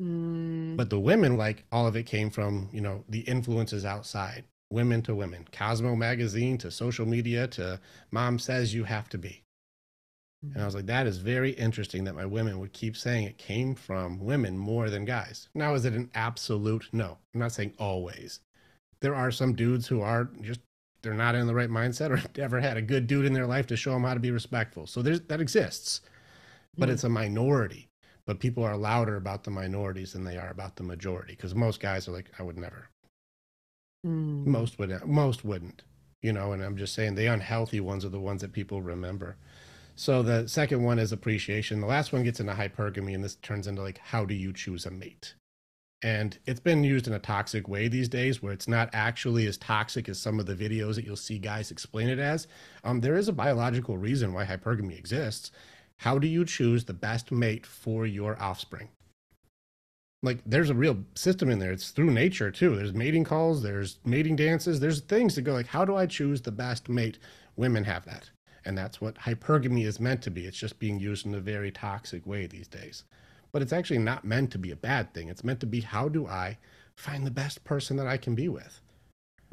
Mm. But the women, like all of it came from, you know, the influences outside, women to women, Cosmo magazine to social media to mom says you have to be. And I was like, that is very interesting that my women would keep saying it came from women more than guys. Now, is it an absolute? No, I'm not saying always. There are some dudes who are just, they're not in the right mindset or [laughs] never had a good dude in their life to show them how to be respectful. So there's, that exists, but Mhm. it's a minority. But people are louder about the minorities than they are about the majority because most guys are like, I would never. Mm. Most wouldn't. most wouldn't, you know. And I'm just saying the unhealthy ones are the ones that people remember. So the second one is appreciation. The last one gets into hypergamy, and this turns into like how do you choose a mate? And it's been used in a toxic way these days, where it's not actually as toxic as some of the videos that you'll see guys explain it as. Um, there is a biological reason why hypergamy exists. How do you choose the best mate for your offspring? like there's a real system in there it's through nature too there's mating calls there's mating dances there's things to go like how do i choose the best mate women have that and that's what hypergamy is meant to be it's just being used in a very toxic way these days but it's actually not meant to be a bad thing it's meant to be how do i find the best person that i can be with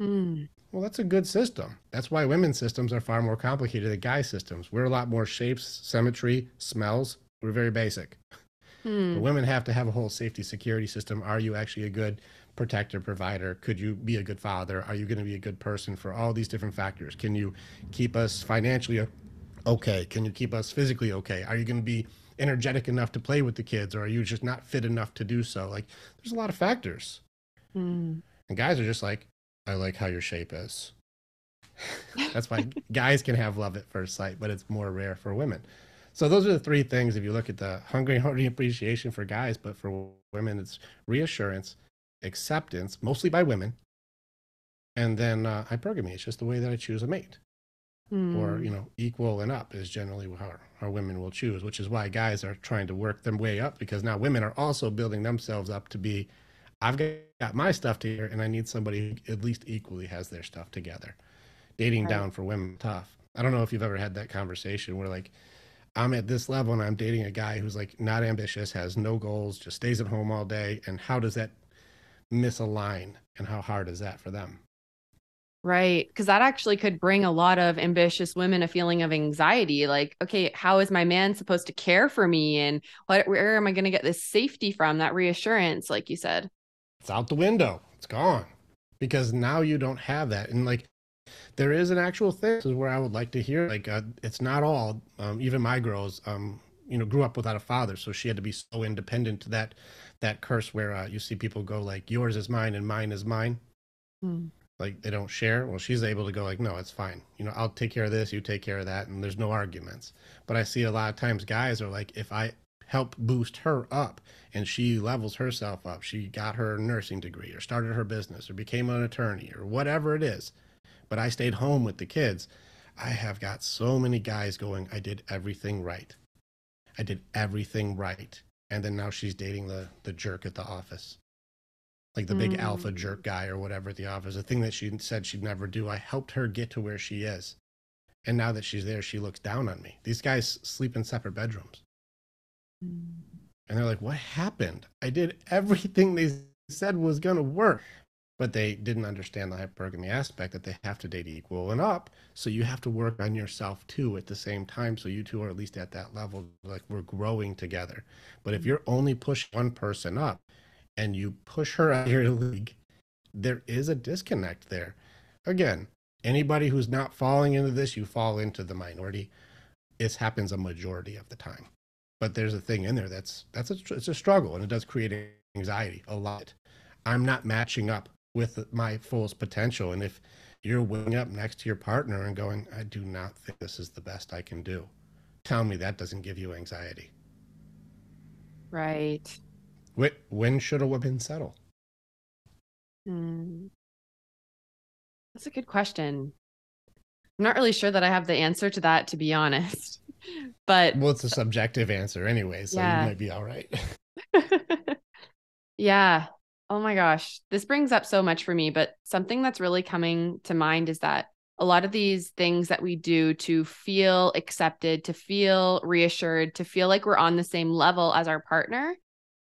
Mm. well that's a good system that's why women's systems are far more complicated than guy systems we're a lot more shapes symmetry smells we're very basic Mm. but women have to have a whole safety security system. Are you actually a good protector, provider? Could you be a good father? Are you going to be a good person for all these different factors? Can you keep us financially okay? Can you keep us physically okay? Are you going to be energetic enough to play with the kids or are you just not fit enough to do so? Like there's a lot of factors. Mm. And guys are just like, I like how your shape is. [laughs] That's why guys can have love at first sight, but it's more rare for women. So those are the three things. If you look at the hungry, hungry appreciation for guys, but for women, it's reassurance, acceptance, mostly by women, and then uh, hypergamy. It's just the way that I choose a mate, or Mm. you know, equal and up is generally how how women will choose. Which is why guys are trying to work their way up because now women are also building themselves up to be. I've got, got my stuff together, and I need somebody who at least equally has their stuff together. Dating Right. down for women tough. I don't know if you've ever had that conversation where like I'm at this level and I'm dating a guy who's like not ambitious, has no goals, just stays at home all day. And how does that misalign? And how hard is that for them? Right. Because that actually could bring a lot of ambitious women a feeling of anxiety. Like, okay, how is my man supposed to care for me? And what, where am I going to get this safety from, that reassurance, like you said? It's out the window. It's gone. Because now you don't have that. And like there is an actual thing. This is where I would like to hear. Like uh, it's not all. Um, even my girls, um, you know, grew up without a father, so she had to be so independent to that that curse where uh, you see people go like yours is mine and mine is mine. Mm. Like they don't share well she's able to go like no it's fine. You know i'll take care of this you take care of that and there's no arguments. But i see a lot of times guys are like if i help boost her up and she levels herself up she got her nursing degree or started her business or became an attorney or whatever it is but i stayed home with the kids i have got so many guys going i did everything right. I did everything right. And then now she's dating the the jerk at the office like the big alpha Mm. jerk guy or whatever at the office, the thing that she said she'd never do. I helped her get to where she is. And now that she's there, she looks down on me. These guys sleep in separate bedrooms. Mm. And they're like, what happened? I did everything they said was going to work. But they didn't understand the hypergamy aspect that they have to date equal and up. So you have to work on yourself too at the same time. So you two are at least at that level, like we're growing together. But if you're only pushing one person up and you push her out of your [laughs] league, there is a disconnect there. Again, anybody who's not falling into this, you fall into the minority. This happens a majority of the time. But there's a thing in there that's that's a it's a struggle and it does create anxiety a lot. I'm not matching up with my fullest potential. And if you're weighing up next to your partner and going, I do not think this is the best I can do, tell me that doesn't give you anxiety. Right. When should a woman settle? Hmm. That's a good question. I'm not really sure that I have the answer to that, to be honest. [laughs] But well, it's a subjective answer anyway, so yeah. you might be all right. [laughs] [laughs] yeah. Oh my gosh. This brings up so much for me, but something that's really coming to mind is that a lot of these things that we do to feel accepted, to feel reassured, to feel like we're on the same level as our partner,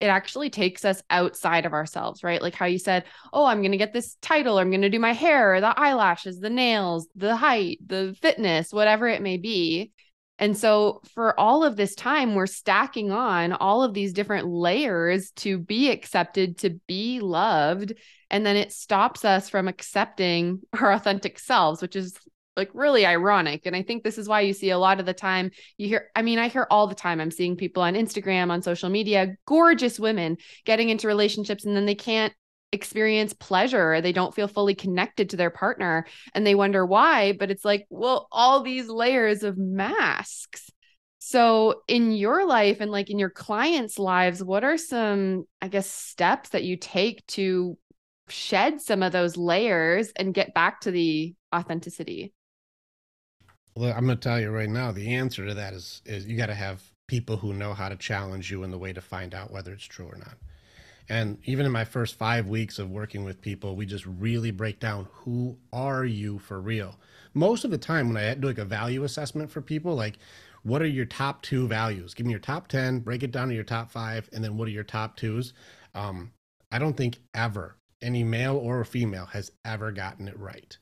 it actually takes us outside of ourselves, right? Like how you said, Oh, I'm going to get this title, I'm going to do my hair, the eyelashes, the nails, the height, the fitness, whatever it may be. And so for all of this time, we're stacking on all of these different layers to be accepted, to be loved. And then it stops us from accepting our authentic selves, which is like really ironic. And I think this is why you see a lot of the time you hear, I mean, I hear all the time, I'm seeing people on Instagram, on social media, gorgeous women getting into relationships and then they can't experience pleasure they don't feel fully connected to their partner and they wonder why but it's like well all these layers of masks so in your life and like in your clients lives what are some i guess steps that you take to shed some of those layers and get back to the authenticity well, I'm going to tell you right now, the answer to that is is you got to have people who know how to challenge you in the way to find out whether it's true or not. And even in my first five weeks of working with people, we just really break down who are you for real. Most of the time, when I do like a value assessment for people, like what are your top two values? Give me your top 10, break it down to your top five, and then what are your top twos? Um, I don't think ever any male or female has ever gotten it right.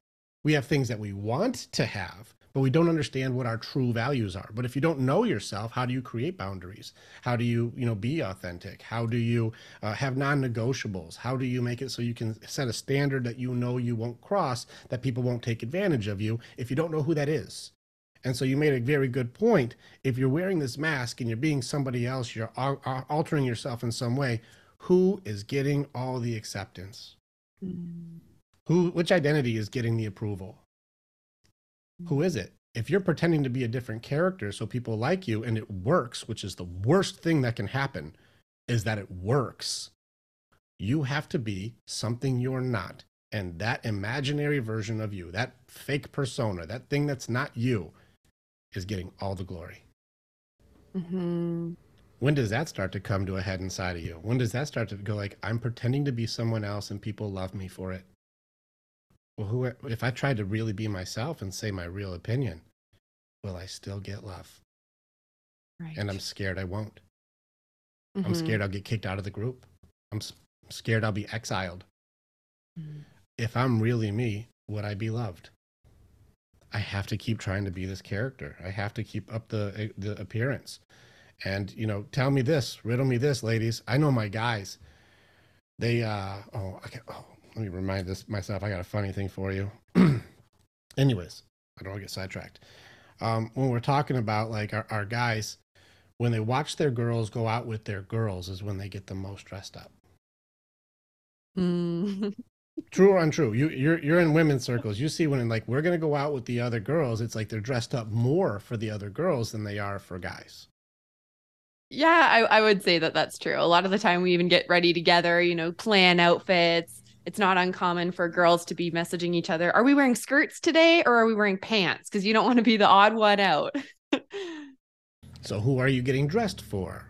We have things that we want to have, but we don't understand what our true values are. But if you don't know yourself, how do you create boundaries? How do you, you know, be authentic? How do you uh, have non-negotiables? How do you make it so you can set a standard that you know you won't cross, that people won't take advantage of you if you don't know who that is? And so you made a very good point. If you're wearing this mask and you're being somebody else, you're altering yourself in some way. Who is getting all the acceptance? Mm. Who, which identity is getting the approval? Who is it? If you're pretending to be a different character so people like you and it works, which is the worst thing that can happen, is that it works. You have to be something you're not. And that imaginary version of you, that fake persona, that thing that's not you, is getting all the glory. Mm-hmm. When does that start to come to a head inside of you? When does that start to go like, I'm pretending to be someone else and people love me for it? Well, who if I tried to really be myself and say my real opinion, will I still get love? Right. And I'm scared I won't. Mm-hmm. I'm scared I'll get kicked out of the group. I'm scared I'll be exiled. Mm-hmm. If I'm really me, would I be loved? I have to keep trying to be this character. I have to keep up the eh, the appearance. And you know, tell me this, riddle me this, ladies. I know my guys. They uh oh, I can, oh let me remind this myself. I got a funny thing for you. [clears throat] Anyways, I don't want to get sidetracked. Um, when we're talking about like our, our guys, when they watch their girls go out with their girls, is when they get the most dressed up. Mm. [laughs] True or untrue? You you're you're in women's circles. You see when like we're gonna go out with the other girls, it's like they're dressed up more for the other girls than they are for guys. Yeah, I, I would say that that's true. A lot of the time, we even get ready together. You know, plan outfits it's not uncommon for girls to be messaging each other are we wearing skirts today or are we wearing pants? Because you don't want to be the odd one out. [laughs] So who are you getting dressed for?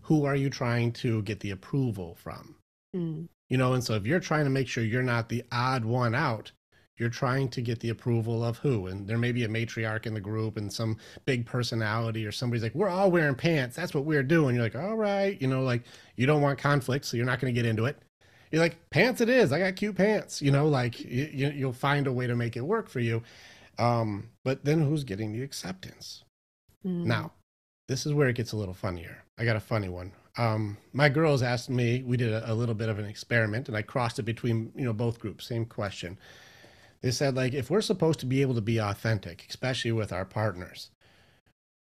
Who are you trying to get the approval from? Mm. you know and so if you're trying to make sure you're not the odd one out you're trying to get the approval of who? And there may be a matriarch in the group and some big personality or somebody's like we're all wearing pants. That's what we're doing. You're like all right. You know like you don't want conflict so you're not going to get into it you're like pants it is. I got cute pants. You know like you, you'll find a way to make it work for you. Um, but then who's getting the acceptance? Mm. now this is where it gets a little funnier. I got a funny one. Um, my girls asked me we did a, a little bit of an experiment and i crossed it between you know both groups same question. They said like if we're supposed to be able to be authentic especially with our partners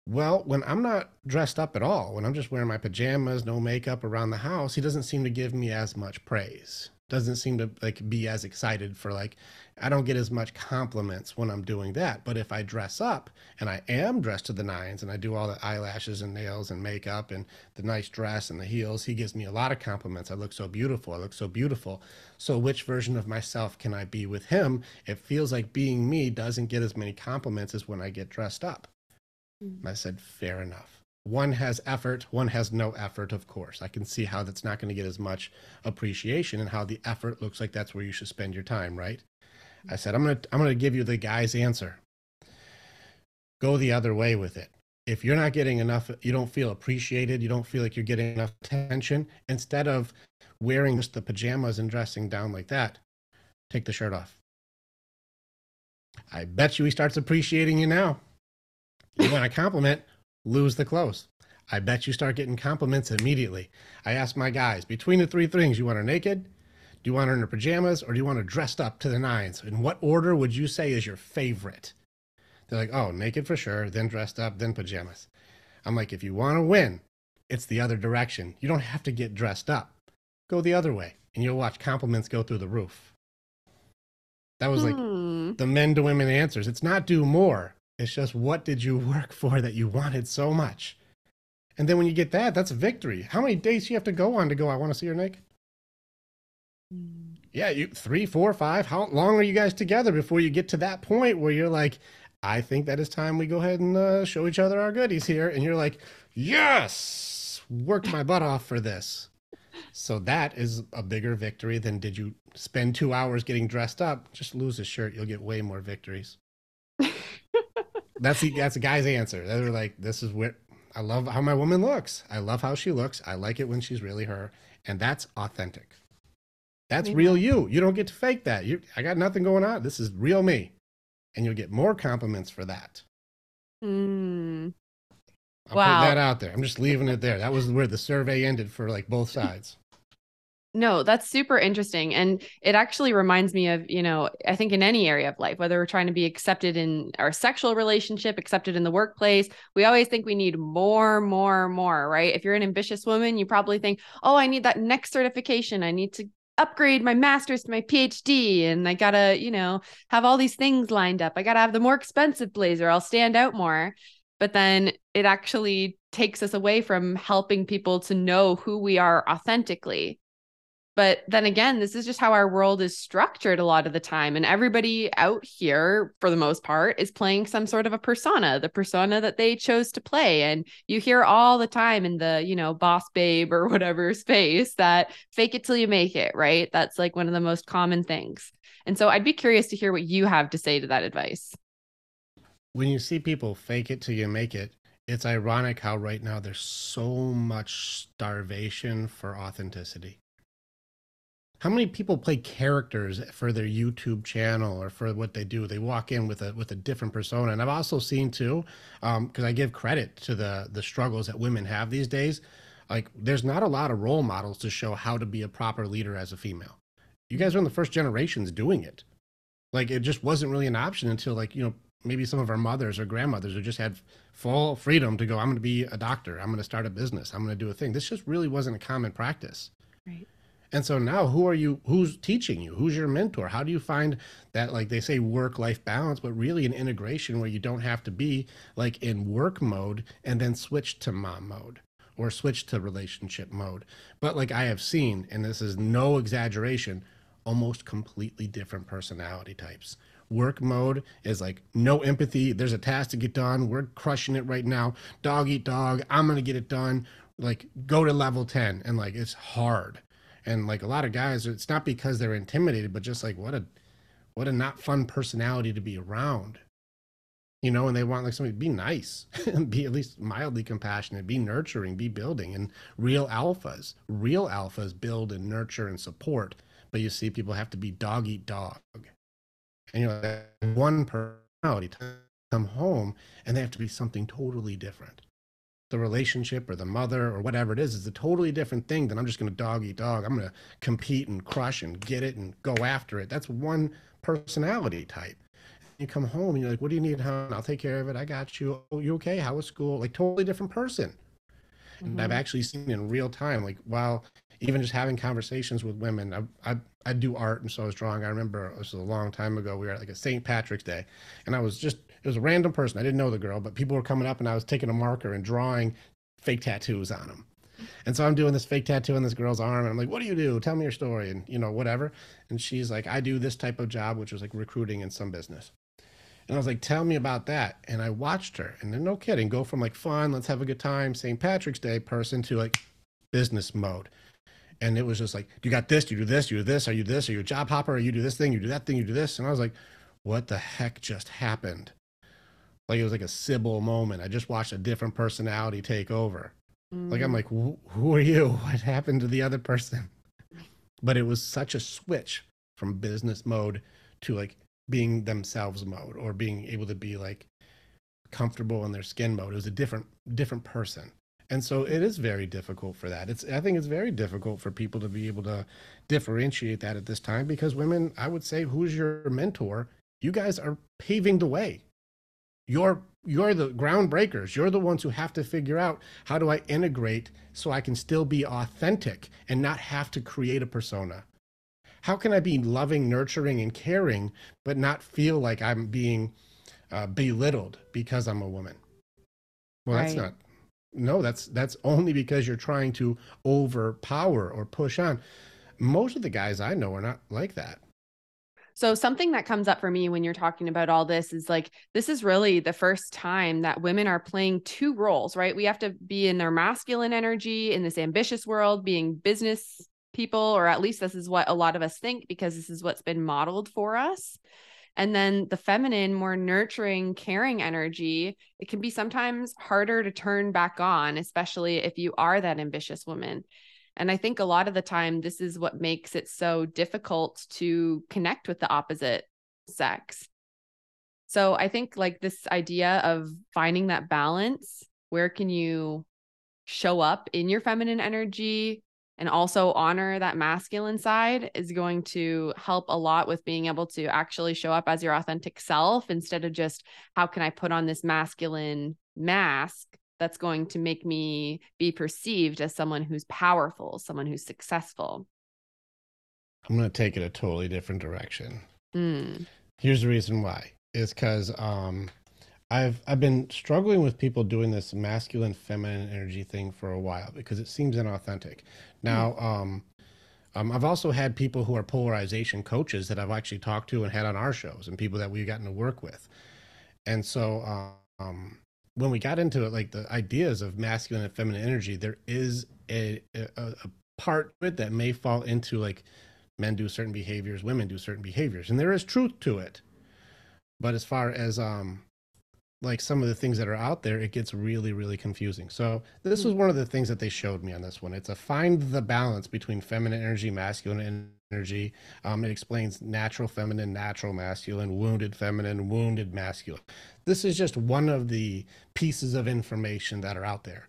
well, when I'm not dressed up at all, when I'm just wearing my pajamas, no makeup around the house, he doesn't seem to give me as much praise. doesn't seem to like be as excited for like I don't get as much compliments when I'm doing that. But if I dress up and I am dressed to the nines and I do all the eyelashes and nails and makeup and the nice dress and the heels, he gives me a lot of compliments. I look so beautiful. I look so beautiful. So which version of myself can I be with him? It feels like being me doesn't get as many compliments as when I get dressed up. Mm-hmm. I said, fair enough one has effort, one has no effort, of course. I can see how that's not going to get as much appreciation and how the effort looks like that's where you should spend your time, right? I said, I'm going to I'm going to give you the guy's answer. Go the other way with it. If you're not getting enough, you don't feel appreciated, you don't feel like you're getting enough attention, instead of wearing just the pajamas and dressing down like that, take the shirt off. I bet you he starts appreciating you now. You want a compliment, lose the clothes. I bet you start getting compliments immediately. I ask my guys, between the three things, you want her naked? Do you want her in her pajamas or do you want her dressed up to the nines? In what order would you say is your favorite? They're like, oh, naked for sure, then dressed up, then pajamas. I'm like, if you want to win, it's the other direction. You don't have to get dressed up. Go the other way, and you'll watch compliments go through the roof. That was like hmm. the men to women answers. It's not do more. It's just what did you work [laughs] for that you wanted so much? And then when you get that, that's a victory. How many days do you have to go on to go, I want to see her naked? Mm. Yeah, you three, four, five. How long are you guys together before you get to that point where you're like, I think that is time we go ahead and uh, show each other our goodies here. And you're like, yes, worked my butt off for this. So that is a bigger victory than did you spend two hours getting dressed up? Just lose a shirt, you'll get way more victories. That's the that's a guy's answer. They're like, this is what I love how my woman looks. I love how she looks. I like it when she's really her, and that's authentic. That's yeah. real you. You don't get to fake that. You, I got nothing going on. This is real me, and you'll get more compliments for that. Mm. I'll wow. put that out there. I'm just leaving it there. That was where the survey ended for like both sides. No, that's super interesting. And it actually reminds me of, you know, I think in any area of life, whether we're trying to be accepted in our sexual relationship, accepted in the workplace, we always think we need more, more, more, right? If you're an ambitious woman, you probably think, oh, I need that next certification. I need to upgrade my master's to my PhD and I got to, you know, have all these things lined up. I got to have the more expensive blazer. I'll stand out more. But then it actually takes us away from helping people to know who we are authentically but then again, this is just how our world is structured a lot of the time. And everybody out here, for the most part, is playing some sort of a persona, the persona that they chose to play. And you hear all the time in the, you know, boss babe or [laughs] whatever space that fake it till you make it, right? That's like one of the most common things. And so I'd be curious to hear what you have to say to that advice. When you see people fake it till you make it, it's ironic how right now there's so much starvation for authenticity how many people play characters for their YouTube channel or for what they do? They walk in with a with a different persona, and I've also seen too, because um, I give credit to the the struggles that women have these days. Like, there's not a lot of role models to show how to be a proper leader as a female. You guys are in the first generations doing it. Like, it just wasn't really an option until like you know maybe some of our mothers or grandmothers who just had full freedom to go. I'm going to be a doctor. I'm going to start a business. I'm going to do a thing. This just really wasn't a common practice. And so now who are you who's teaching you? Who's your mentor? How do you find that like they say work life balance, but really an integration where you don't have to be like in work mode and then switch to mom mode or switch to relationship mode. But like I have seen and this is no exaggeration, almost completely different personality types. Work mode is like no empathy. There's a task to get done. We're crushing it right now. Dog eat dog. I'm going to get it done. Like go to level 10 and like it's hard and like a lot of guys it's not because they're intimidated but just like what a what a not fun personality to be around. You know and they want like somebody to be nice [laughs] be at least mildly compassionate be nurturing be building and real alphas real alphas build and nurture and support but you see people have to be dog eat dog. And you know one personality come home and they have to be something totally different the relationship or the mother or whatever it is is a totally different thing than I'm just going to dog eat dog. I'm going to compete and crush and get it and go after it. That's one personality type. You come home and you're like, what do you need, hon? I'll take care of it. I got you. Oh, you okay? How was school? Like totally different person. Mm-hmm. And I've mm-hmm. actually seen in real time, like while even just having conversations with women. I, I, I do art and so I was drawing. I remember it was a long time ago. We were at like a St. Patrick's Day and I was just, it was a random person. I didn't know the girl, but people were coming up and I was taking a marker and drawing fake tattoos on them. And so I'm doing this fake tattoo on this girl's arm, and I'm like, "What do you do? Tell me your story." And you know, whatever. And she's like, "I do this type of job, which was like recruiting in some business." And I was like, "Tell me about that." And I watched her, and then no kidding, go from like fun, let's have a good time, St. Patrick's Day person to like business mode. And it was just like, you got this, you do this, you do this, are you this, are you a job hopper, Are you do this thing, you do that thing, you do this. And I was like, what the heck just happened? Like it was like a Sybil moment. I just watched a different personality take over. Mm. Like I'm like, who are you? [laughs] What happened to the other person? But it was such a switch from business mode to like being themselves mode or being able to be like comfortable in their skin mode. It was a different different person. And so it is very difficult for that. It's I think it's very difficult for people to be able to differentiate that at this time because women, I would say, who's your mentor? You guys are paving the way. You're you're the groundbreakers. You're the ones who have to figure out how do I integrate so I can still be authentic and not have to create a persona. How can I be loving, nurturing, and caring, but not feel like I'm being uh, belittled because I'm a woman? Well, right. that's not no that's that's only because you're trying to overpower or push on most of the guys i know are not like that so something that comes up for me when you're talking about all this is like this is really the first time that women are playing two roles, right? We have to be in their masculine energy in this ambitious world, being business people or at least this is what a lot of us think because this is what's been modeled for us. And then the feminine, more nurturing, caring energy, it can be sometimes harder to turn back on, especially if you are that ambitious woman. And I think a lot of the time, this is what makes it so difficult to connect with the opposite sex. So I think like this idea of finding that balance, where can you show up in your feminine energy and also honor that masculine side is going to help a lot with being able to actually show up as your authentic self instead of just how can I put on this masculine mask that's going to make me be perceived as someone who's powerful, someone who's successful. I'm going to take it a totally different direction. Mm. Here's the reason why. Is because um, I've I've been struggling with people doing this masculine feminine energy thing for a while because it seems inauthentic. Now, mm. um, um, I've also had people who are polarization coaches that I've actually talked to and had on our shows, and people that we've gotten to work with. And so, um, when we got into it, like the ideas of masculine and feminine energy, there is a, a, a part of it that may fall into like men do certain behaviors, women do certain behaviors, and there is truth to it. But as far as um like some of the things that are out there, it gets really, really confusing. So this was hmm. one of the things that they showed me on this one. It's a find the balance between feminine energy, masculine energy. Um, it explains natural feminine, natural masculine, wounded feminine, wounded masculine. This is just one of the pieces of information that are out there.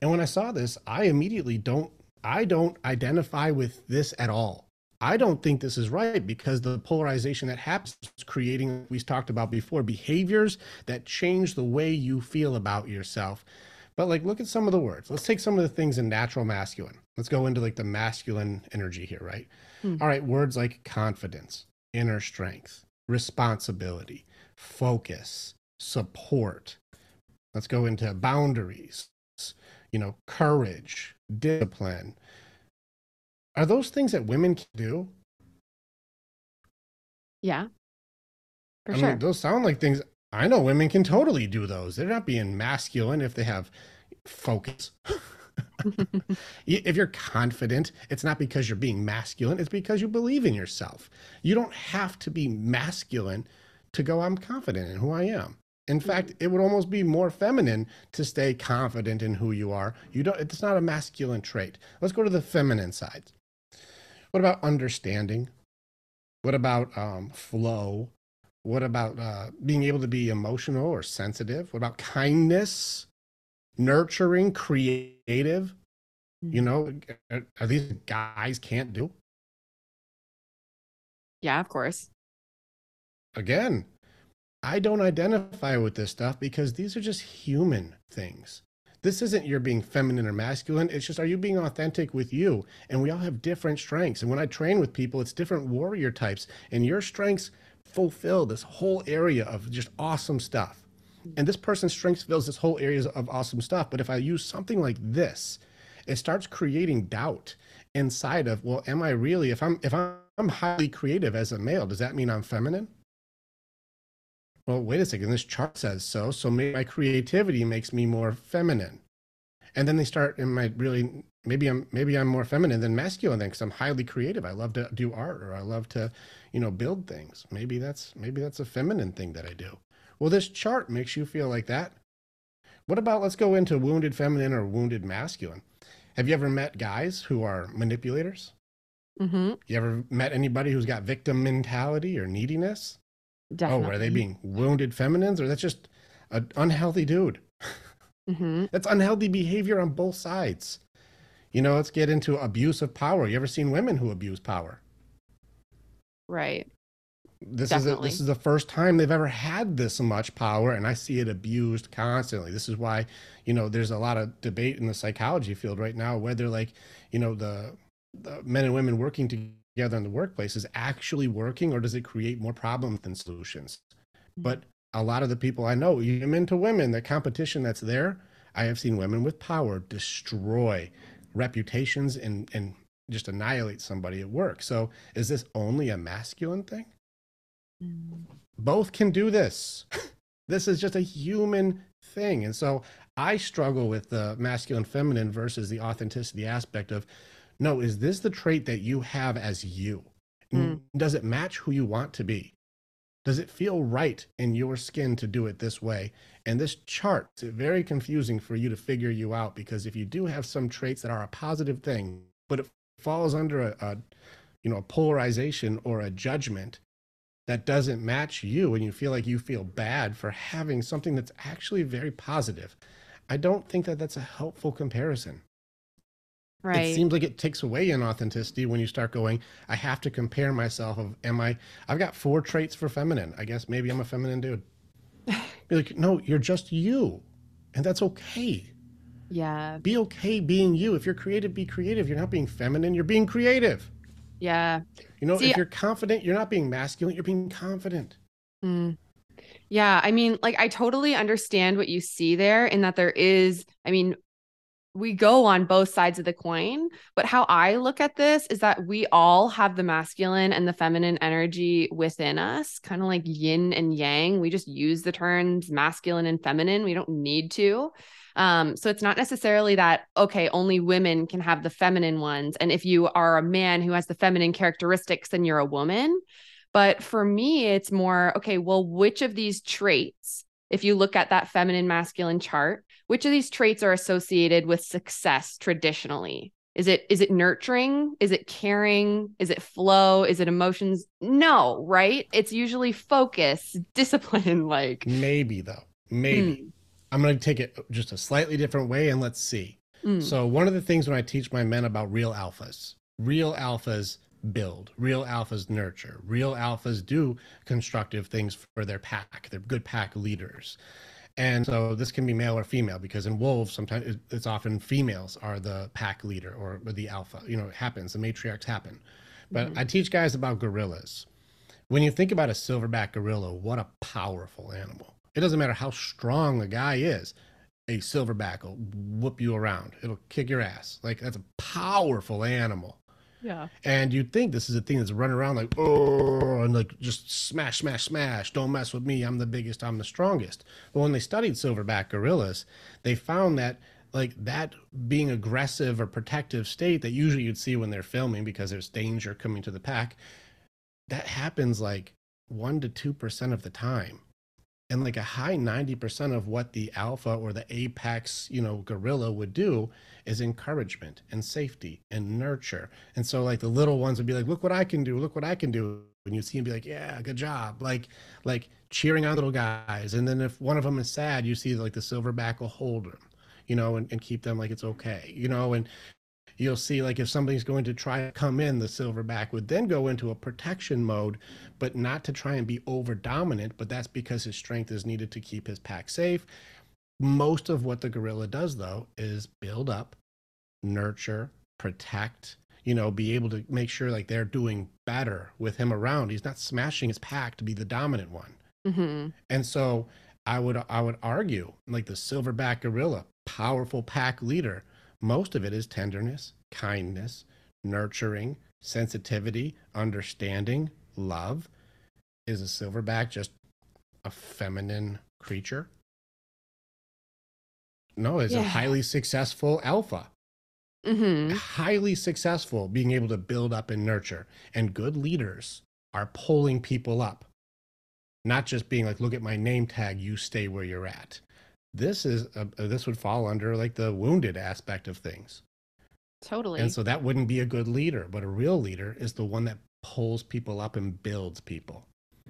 And when I saw this, I immediately don't I don't identify with this at all. I don't think this is right because the polarization that happens is creating, we talked about before, behaviors that change the way you feel about yourself. But like, look at some of the words. Let's take some of the things in natural masculine. Let's go into like the masculine energy here, right? Hmm. All right, words like confidence, inner strength, responsibility, focus, support. Let's go into boundaries, you know, courage, discipline, are those things that women can do? Yeah. For I sure. mean, those sound like things I know women can totally do those. They're not being masculine if they have focus. [laughs] if you're confident, it's not because you're being masculine, it's because you believe in yourself. You don't have to be masculine to go, I'm confident in who I am. In mm-hmm. fact, it would almost be more feminine to stay confident in who you are. You don't it's not a masculine trait. Let's go to the feminine side. What about understanding? What about um, flow? What about uh, being able to be emotional or sensitive? What about kindness, nurturing, creative? You mm-hmm. know, are these guys can't do? Yeah, of course. Again, I don't identify with this stuff because these are just human things. This isn't you're being feminine or masculine. It's just, are you being authentic with you? And we all have different strengths. And when I train with people, it's different warrior types. And your strengths fulfill this whole area of just awesome stuff. And this person's strengths fills this whole area of awesome stuff. But if I use something like this, it starts creating doubt inside of, well, am I really, if I'm, if I'm highly creative as a male, does that mean I'm feminine? Well, wait a second, this chart says so. So maybe my creativity makes me more feminine. And then they start, am I really, maybe I'm, maybe I'm more feminine than masculine then because I'm highly creative. I love to do art or I love to, you know, build things. Maybe that's, maybe that's a feminine thing that I do. Well, this chart makes you feel like that. What about, let's go into wounded feminine or wounded masculine. Have you ever met guys who are manipulators? Mm-hmm. You ever met anybody who's got victim mentality or neediness? Definitely. Oh, are they being wounded feminines or that's just an unhealthy dude? Mm-hmm. That's unhealthy behavior on both sides. You know, let's get into abuse of power. You ever seen women who abuse power? Right. This is a, this is the first time they've ever had this much power, and I see it abused constantly. This is why, you know, there's a lot of debate in the psychology field right now whether, like, you know, the, the men and women working together in the workplace is actually working, or does it create more problems than solutions? But a lot of the people I know, even men to women, the competition that's there, I have seen women with power destroy reputations and and just annihilate somebody at work. So is this only a masculine thing? Mm. Both can do this. [laughs] this is just a human thing. And so I struggle with the masculine feminine versus the authenticity aspect of no, is this the trait that you have as you? Mm. Does it match who you want to be? Does it feel right in your skin to do it this way? And this chart is very confusing for you to figure you out because if you do have some traits that are a positive thing, but it falls under a, a you know, a polarization or a judgment that doesn't match you and you feel like you feel bad for having something that's actually very positive. I don't think that that's a helpful comparison. Right. It seems like it takes away in authenticity when you start going, I have to compare myself of am I I've got four traits for feminine. I guess maybe I'm a feminine dude. [laughs] Be like, no, you're just you. And that's okay. yeah. Be okay being you. If you're creative, be creative. You're not being feminine, you're being creative. Yeah. You know, See, if you're confident, you're not being masculine, you're being confident. Mm. Yeah, I mean, like I totally understand what you see there in that there is, I mean, we go on both sides of the coin, but how I look at this is that we all have the masculine and the feminine energy within us, kind of like yin and yang. We just use the terms masculine and feminine. We don't need to. Um, so it's not necessarily that, okay, only women can have the feminine ones. And if you are a man who has the feminine characteristics, then you're a woman. But for me, it's more, okay, well, which of these traits, if you look at that feminine masculine chart, which of these traits are associated with success traditionally? Is it is it nurturing? Is it caring? Is it flow? Is it emotions? No, right? It's usually focus, [laughs] discipline, like Maybe though. Maybe. I'm going to take it just a slightly different way and let's see. Mm, So, one of the things when I teach my men about real alphas, real alphas build, real alphas nurture, real alphas do constructive things for their pack. They're good pack leaders. And so this can be male or female because in wolves, sometimes it's often females are the pack leader or the alpha. You know, it happens, the matriarchs happen. But Mhm. I teach guys about gorillas. When you think about a silverback gorilla, what a powerful animal. It doesn't matter how strong a guy is, a silverback will whoop you around. It'll kick your ass. Like that's a powerful animal. Yeah. And you'd think this is a thing that's running around like, oh, and like just smash, smash, smash. Don't mess with me. I'm the biggest. I'm the strongest. But when they studied silverback gorillas, they found that like that being aggressive or protective state that usually you'd see when they're filming because there's danger coming to the pack, that happens like one to two percent of the time. And like a high 90% of what the alpha or the apex, you know, gorilla would do is encouragement and safety and nurture. And so like the little ones would be like, look what I can do, look what I can do. And you see him be like, yeah, good job. Like, like cheering on little guys. And then if one of them is sad, you see like the silverback will hold them, you know, and, and keep them like it's okay, you know, and you'll see like if somebody's going to try to come in, the silverback would then go into a protection mode, but not to try and be over dominant, but that's because his strength is needed to keep his pack safe. Most of what the gorilla does though is build up nurture protect you know be able to make sure like they're doing better with him around. He's not smashing his pack to be the dominant one. Mm-hmm. and so i would i would argue like the silverback gorilla powerful pack leader most of it is tenderness kindness nurturing sensitivity understanding love. Is a silverback just a feminine creature? No it's a highly successful alpha? Mm-hmm. highly successful being able to build up and nurture. And good leaders are pulling people up. Not just being like look at my name tag you stay where you're at this is a, this would fall under like the wounded aspect of things. Totally. and so that wouldn't be a good leader but a real leader is the one that pulls people up and builds people.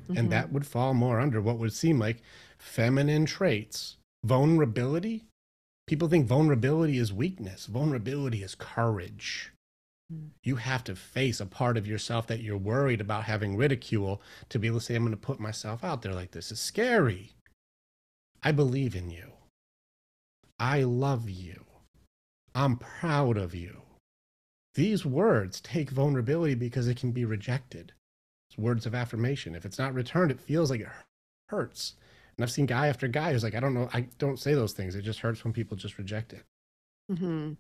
Mhm. and that would fall more under what would seem like feminine traits. Vulnerability? People think vulnerability is weakness. Vulnerability is courage. Mm. you have to face a part of yourself that you're worried about having ridicule to be able to say i'm going to put myself out there like this. Is scary. I believe in you i love you i'm proud of you these words take vulnerability because it can be rejected it's words of affirmation. If it's not returned, it feels like it hurts. And I've seen guy after guy who's like, I don't know, I don't say those things. It just hurts when people just reject it. Mm-hmm.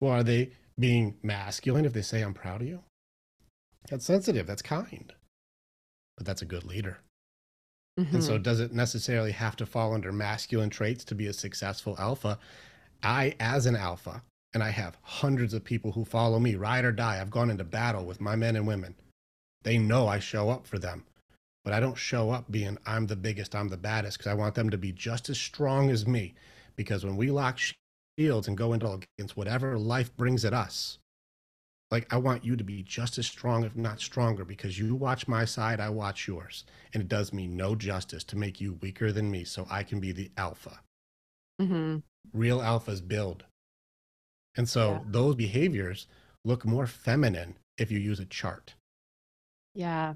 Well, are they being masculine if they say, I'm proud of you? That's sensitive. That's kind. But that's a good leader. And so, Mhm. does it necessarily have to fall under masculine traits to be a successful alpha? I, as an alpha, and I have hundreds of people who follow me, ride or die, I've gone into battle with my men and women. They know I show up for them, but I don't show up being I'm the biggest, I'm the baddest, because I want them to be just as strong as me. Because when we lock shields and go into against whatever life brings at us, like I want you to be just as strong, if not stronger, because you watch my side, I watch yours. And it does me no justice to make you weaker than me so I can be the alpha. Mm-hmm. Real alphas build. And so Yeah. those behaviors look more feminine if you use a chart. Yeah.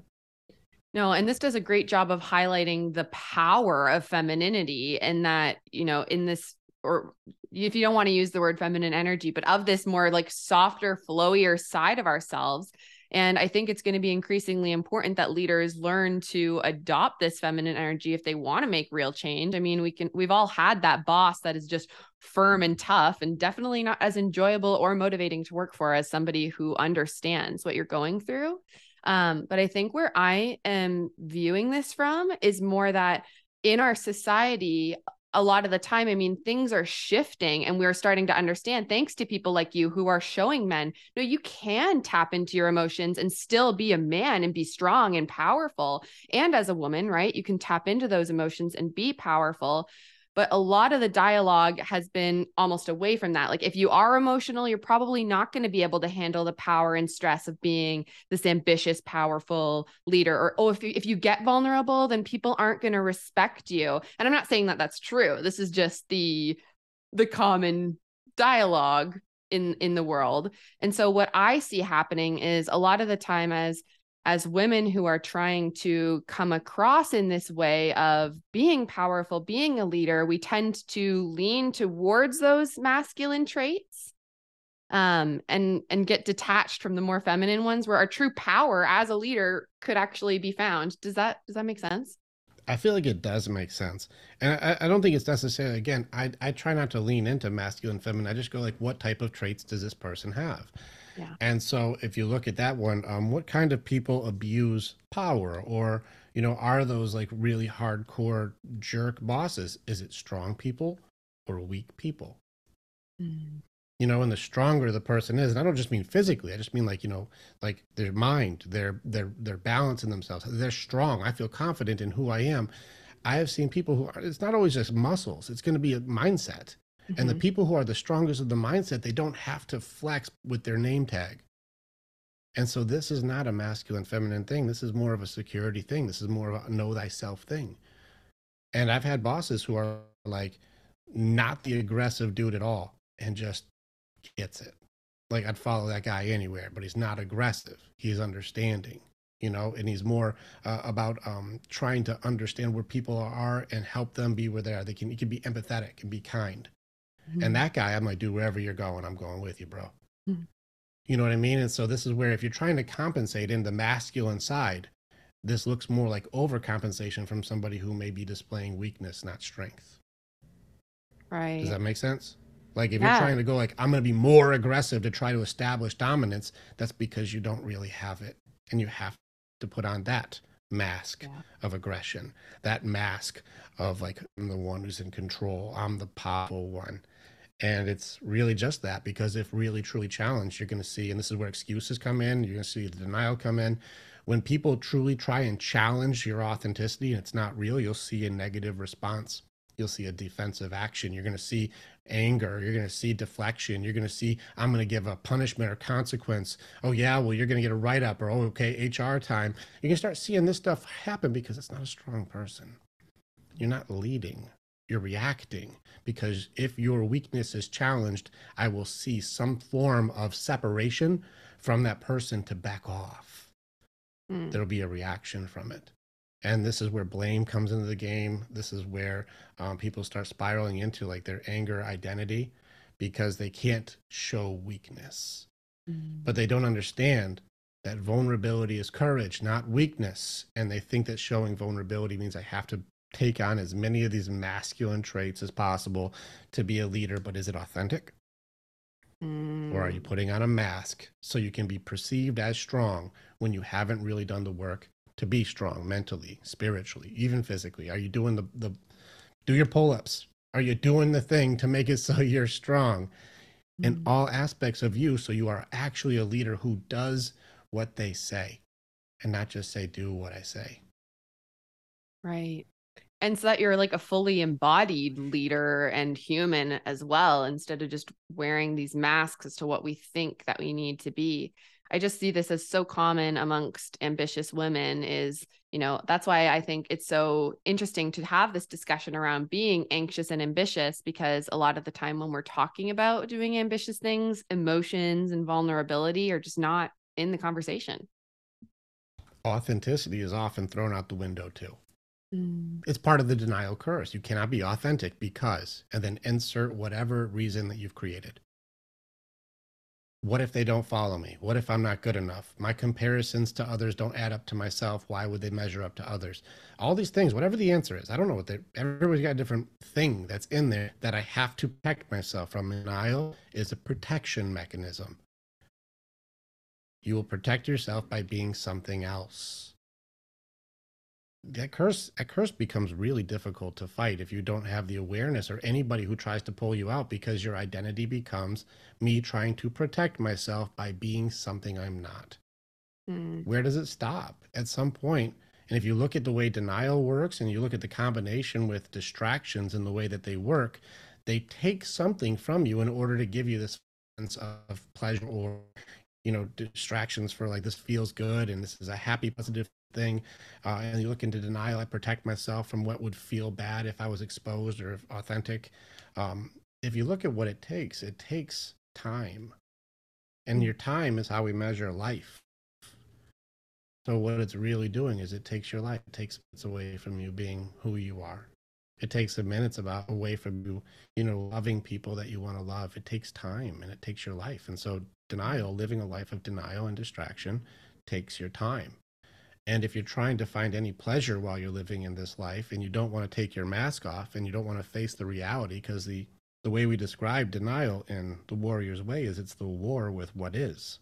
No, and this does a great job of highlighting the power of femininity and that, you know, in this or if you don't want to use the word feminine energy, but of this more like softer, flowier side of ourselves. And I think it's going to be increasingly important that leaders learn to adopt this feminine energy if they want to make real change. I mean, we can, we've all had that boss that is just firm and tough and definitely not as enjoyable or motivating to work for as somebody who understands what you're going through. Um, but I think where I am viewing this from is more that in our society, a lot of the time, I mean, things are shifting and we're starting to understand, thanks to people like you who are showing men, no, you can tap into your emotions and still be a man and be strong and powerful. And as a woman, right, you can tap into those emotions and be powerful. But a lot of the dialogue has been almost away from that. Like, if you are emotional, you're probably not going to be able to handle the power and stress of being this ambitious, powerful leader. Or, oh, if you, if you get vulnerable, then people aren't going to respect you. And I'm not saying that that's true. This is just the the common dialogue in in the world. And so what I see happening is a lot of the time as as women who are trying to come across in this way of being powerful, being a leader, we tend to lean towards those masculine traits um and and get detached from the more feminine ones where our true power as a leader could actually be found. Does that does that make sense? I feel like it does make sense. And I, I don't think it's necessarily, again, I, I try not to lean into masculine, feminine. I just go like, what type of traits does this person have? Yeah. And so if you look at that one, um, what kind of people abuse power? Or, you know, are those like really hardcore jerk bosses? Is it strong people or weak people? you know and the stronger the person is and i don't just mean physically i just mean like you know like their mind their their their balance in themselves. They're strong. I feel confident in who i am. I have seen people who are it's not always just muscles. It's going to be a mindset and the Mhm. people who are the strongest of the mindset they don't have to flex with their name tag and so this is not a masculine feminine thing this is more of a security thing this is more of a know thyself thing and i've had bosses who are like not the aggressive dude at all and just gets it like i'd follow that guy anywhere but he's not aggressive he's understanding you know, and he's more uh, about um, trying to understand where people are and help them be where they are. They can, he can be empathetic and be kind. Mm-hmm. And that guy, I'm like, dude, wherever you're going, I'm going with you, bro. Mm-hmm. You know what I mean? And so this is where if you're trying to compensate in the masculine side, this looks more like overcompensation from somebody who may be displaying weakness, not strength. Right. Does that make sense? Like if yeah. you're trying to go like I'm going to be more aggressive to try to establish dominance, that's because you don't really have it and you have to put on that mask yeah. of aggression, that mask of like I'm the one who's in control, I'm the powerful one. And it's really just that because if really truly challenged, you're going to see, and this is where excuses come in, you're going to see the denial come in. When people truly try and challenge your authenticity and it's not real, you'll see a negative response. You'll see a defensive action. You're going to see anger. You're going to see deflection. You're going to see, I'm going to give a punishment or consequence. Oh, yeah, well, you're going to get a write up or, oh, okay, HR time. You can start seeing this stuff happen because it's not a strong person. You're not leading, you're reacting. Because if your weakness is challenged, I will see some form of separation from that person to back off. Mm. There'll be a reaction from it and this is where blame comes into the game this is where um, people start spiraling into like their anger identity because they can't show weakness mm. but they don't understand that vulnerability is courage not weakness and they think that showing vulnerability means i have to take on as many of these masculine traits as possible to be a leader but is it authentic mm. or are you mm. putting on a mask so you can be perceived as strong when you haven't really done the work to be strong mentally, spiritually, even physically? Are you doing the the do your pull-ups? Are you doing the thing to make it [laughs] so you're strong mm-hmm. in all aspects of you so you are actually a leader who does what they say and not just say do what I say. Right. And so that you're like a fully embodied leader and human as well instead of just wearing these masks as to what we think that we need to be. I just see this as so common amongst ambitious women is, you know, that's why I think it's so interesting to have this discussion around being anxious and ambitious because a lot of the time when we're talking about doing ambitious things, emotions and vulnerability are just not in the conversation. Authenticity is often thrown out the window too. Mm. It's part of the denial curse. You cannot be authentic because, and then insert whatever reason that you've created what if they don't follow me? What if I'm not good enough? My comparisons to others don't add up to myself. Why would they measure up to others? All these things, whatever the answer is, I don't know what they everybody's got a different thing that's in there that I have to protect myself from. Denial is a protection mechanism. You will protect yourself by being something else that curse that curse becomes really difficult to fight if you don't have the awareness or anybody who tries to pull you out because your identity becomes me trying to protect myself by being something I'm not. Mm. Where does it stop? At some point, and if you look at the way denial works and you look at the combination with distractions and the way that they work, they take something from you in order to give you this sense of pleasure or you know distractions for like this feels good and this is a happy positive thing uh, and you look into denial i protect myself from what would feel bad if i was exposed or authentic. Um, if you look at what it takes it takes time. And your time is how we measure life. So what it's really doing is it takes your life it takes minutes away from you being who you are. It takes a minutes about away from you you know loving people that you want to love. It takes time and it takes your life. And so denial living a life of denial and distraction takes your time and if you're trying to find any pleasure while you're living in this life and you don't want to take your mask off and you don't want to face the reality, because the, the way we describe denial in the warrior's way is it's the war with what is.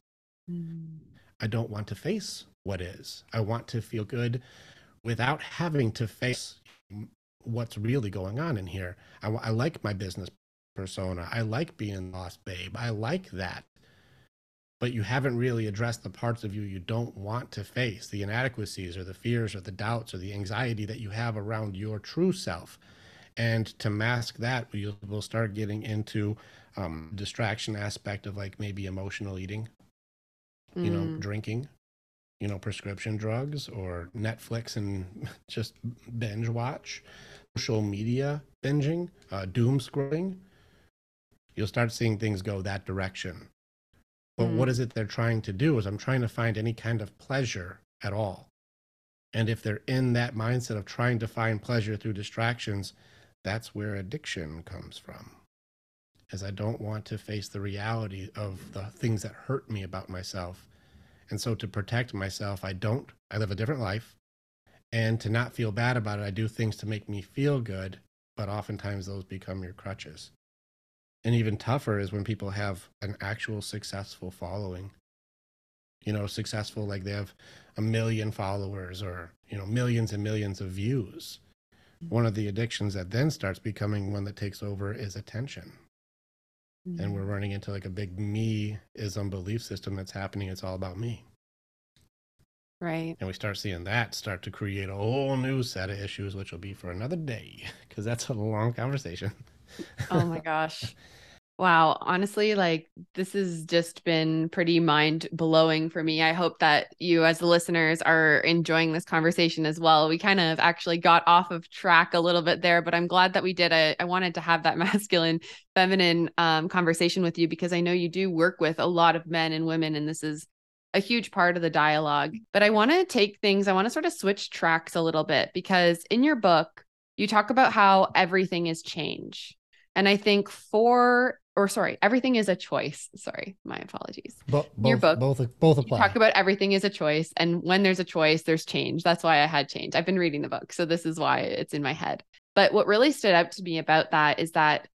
Mm. I don't want to face what is. I want to feel good without having to face what's really going on in here. I, I like my business persona. I like being lost babe. I like that but you haven't really addressed the parts of you you don't want to face the inadequacies or the fears or the doubts or the anxiety that you have around your true self and to mask that we will start getting into um, distraction aspect of like maybe emotional eating mm. you know mm. drinking you know prescription drugs or netflix and [laughs] just binge watch social media binging uh, doom scrolling you'll start seeing things go that direction but mm. what is it they're trying to do? Is I'm trying to find any kind of pleasure at all. And if they're in that mindset of trying to find pleasure through distractions, that's where addiction comes from. As I don't want to face the reality of the things that hurt me about myself. And so to protect myself, I don't, I live a different life. And to not feel bad about it, I do things to make me feel good, but oftentimes those become your crutches. And even tougher is when people have an actual successful following. You know, successful like they have a million followers or, you know, millions and millions of views. One of the addictions that then starts becoming one that takes over is attention. Mm-hmm. And we're mm. running into like a big me ism belief system that's happening. It's all about me. Right. And we start seeing that start to create a whole new set of issues, which will be for another day, because that's a long conversation. Oh my gosh. Wow, honestly, like this has just been pretty mind blowing for me. I hope that you, as the listeners, are enjoying this conversation as well. We kind of actually got off of track a little bit there, but I'm glad that we did. I, I wanted to have that [laughs] masculine, feminine um, conversation with you because I know you do work with a lot of men and women, and this is a huge part of the dialogue. But I want to take things, I want to sort of switch tracks a little bit because in your book, you talk about how everything is change. And I think for, or sorry, everything is a choice. Sorry, my apologies. But both, your book, both, both apply. talk about everything is a choice, and when there's a choice, there's change. That's why I had change. I've been reading the book, so this is why it's in my head. But what really stood out to me about that is that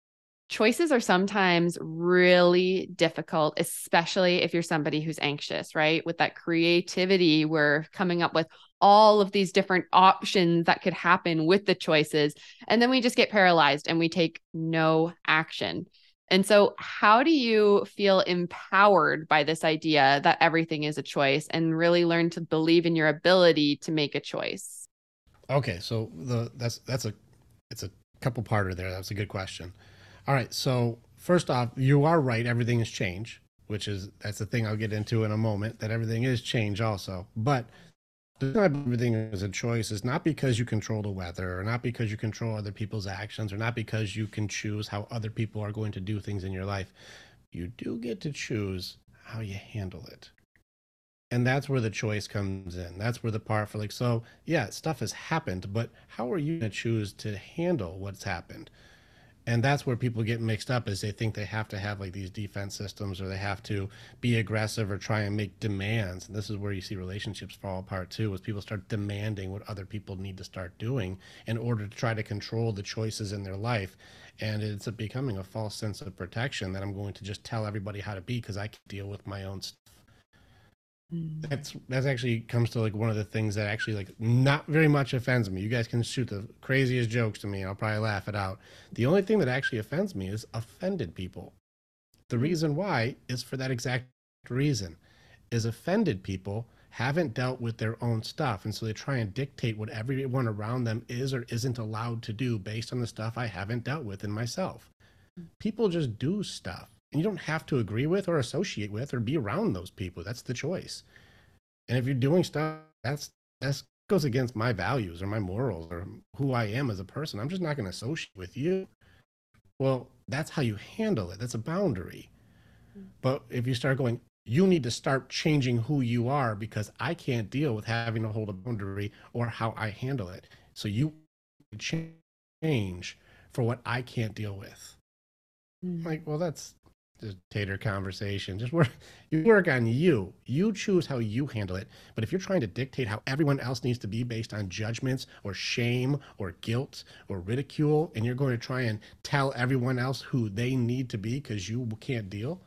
choices are sometimes really difficult, especially if you're somebody who's anxious, right? With that creativity, we're coming up with all of these different options that could happen with the choices. And then we just get paralyzed and we take no action. And so, how do you feel empowered by this idea that everything is a choice and really learn to believe in your ability to make a choice? Okay, so the that's that's a it's a couple parter there. That's a good question. All right. So first off, you are right. Everything is change, which is that's the thing I'll get into in a moment. That everything is change also, but everything is a choice is not because you control the weather or not because you control other people's actions or not because you can choose how other people are going to do things in your life. You do get to choose how you handle it. And that's where the choice comes in. That's where the part for like, so yeah, stuff has happened, but how are you going to choose to handle what's happened? And that's where people get mixed up is they think they have to have like these defense systems or they have to be aggressive or try and make demands and this is where you see relationships fall apart too is people start demanding what other people need to start doing in order to try to control the choices in their life and it's becoming a false sense of protection that i'm going to just tell everybody how to be because i can deal with my own. That's that's actually comes to like one of the things that actually like not very much offends me. You guys can shoot the craziest jokes to me, and I'll probably laugh it out. The only thing that actually offends me is offended people. The mm. reason why is for that exact reason. Is offended people haven't dealt with their own stuff, and so they try and dictate what everyone around them is or isn't allowed to do based on the stuff I haven't dealt with in myself. Mm. People just do stuff and you don't have to agree with or associate with or be around those people. That's the choice. And if you're doing stuff that's that's goes against my values or my morals or who I am as a person, I'm just not going to associate with you. Well, that's how you handle it. That's a boundary. But if you start going, you need to start changing who you are because I can't deal with having to hold a boundary or how I handle it. So you change for what I can't deal with. Mm. Like, well, that's tater conversation. Just work you work on you. You choose how you handle it. But if you're trying to dictate how everyone else needs to be based on judgments or shame or guilt or ridicule, and you're going to try and tell everyone else who they need to be because you can't deal,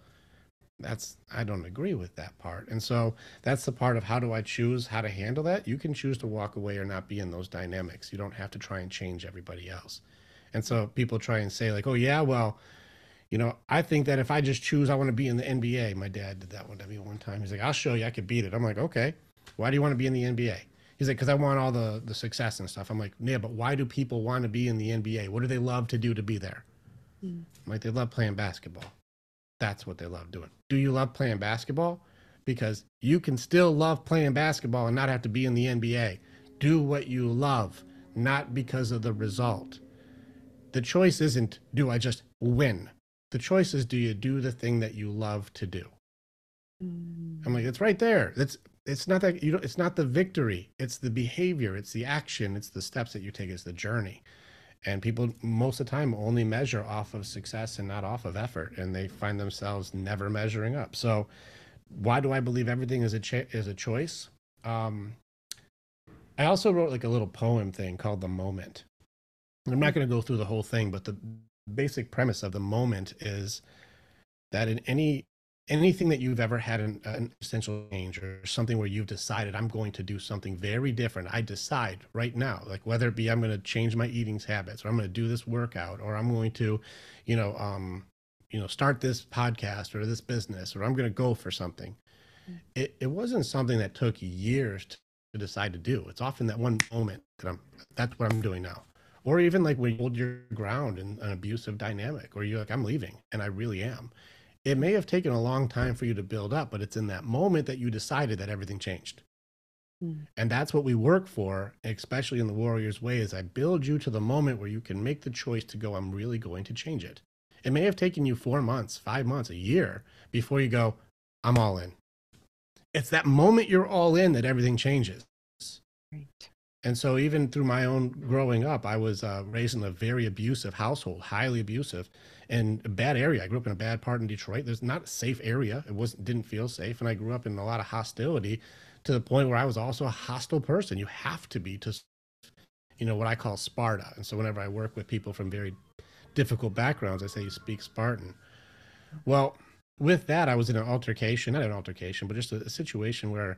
that's I don't agree with that part. And so that's the part of how do I choose how to handle that? You can choose to walk away or not be in those dynamics. You don't have to try and change everybody else. And so people try and say like, "Oh yeah, well, you know, I think that if I just choose I want to be in the NBA, my dad did that one to me one time. He's like, I'll show you I could beat it. I'm like, okay. Why do you want to be in the NBA? He's like, because I want all the the success and stuff. I'm like, yeah, but why do people want to be in the NBA? What do they love to do to be there? Mm. Like they love playing basketball. That's what they love doing. Do you love playing basketball? Because you can still love playing basketball and not have to be in the NBA. Do what you love, not because of the result. The choice isn't do I just win? The choice is do you do the thing that you love to do? Mm. I'm like, it's right there. That's it's not that you know it's not the victory. It's the behavior. It's the action. It's the steps that you take. It's the journey. And people most of the time only measure off of success and not off of effort. And they find themselves never measuring up. So why do i believe everything is a cha- is a choice? Um, i also wrote like a little poem thing called the moment. I'm not going to go through the whole thing but the basic premise of the moment is that in any anything that you've ever had an, an essential change or something where you've decided i'm going to do something very different i decide right now like whether it be i'm going to change my eating habits or i'm going to do this workout or i'm going to you know um you know start this podcast or this business or i'm going to go for something. Mm. it, it wasn't something that took years to, to decide to do. It's often that one moment that i'm that's what i'm doing now or even like when you hold your ground in an abusive dynamic or you're like i'm leaving and i really am it may have taken a long time for you to build up, but it's in that moment that you decided that everything changed. Mm. And that's what we work for, especially in the Warriors way, is I build you to the moment where you can make the choice to go, I'm really going to change it. It may have taken you four months, five months, a year before you go, I'm all in. It's that moment you're all in that everything changes. Right. And so, even through my own growing up, I was uh, raised in a very abusive household, highly abusive, and a bad area. I grew up in a bad part in Detroit. There's not a safe area. It wasn't didn't feel safe, and I grew up in a lot of hostility to the point where I was also a hostile person. You have to be to, you know, what I call Sparta. And so, whenever I work with people from very difficult backgrounds, I say you speak Spartan. Well, with that, I was in an altercation, not an altercation, but just a, a situation where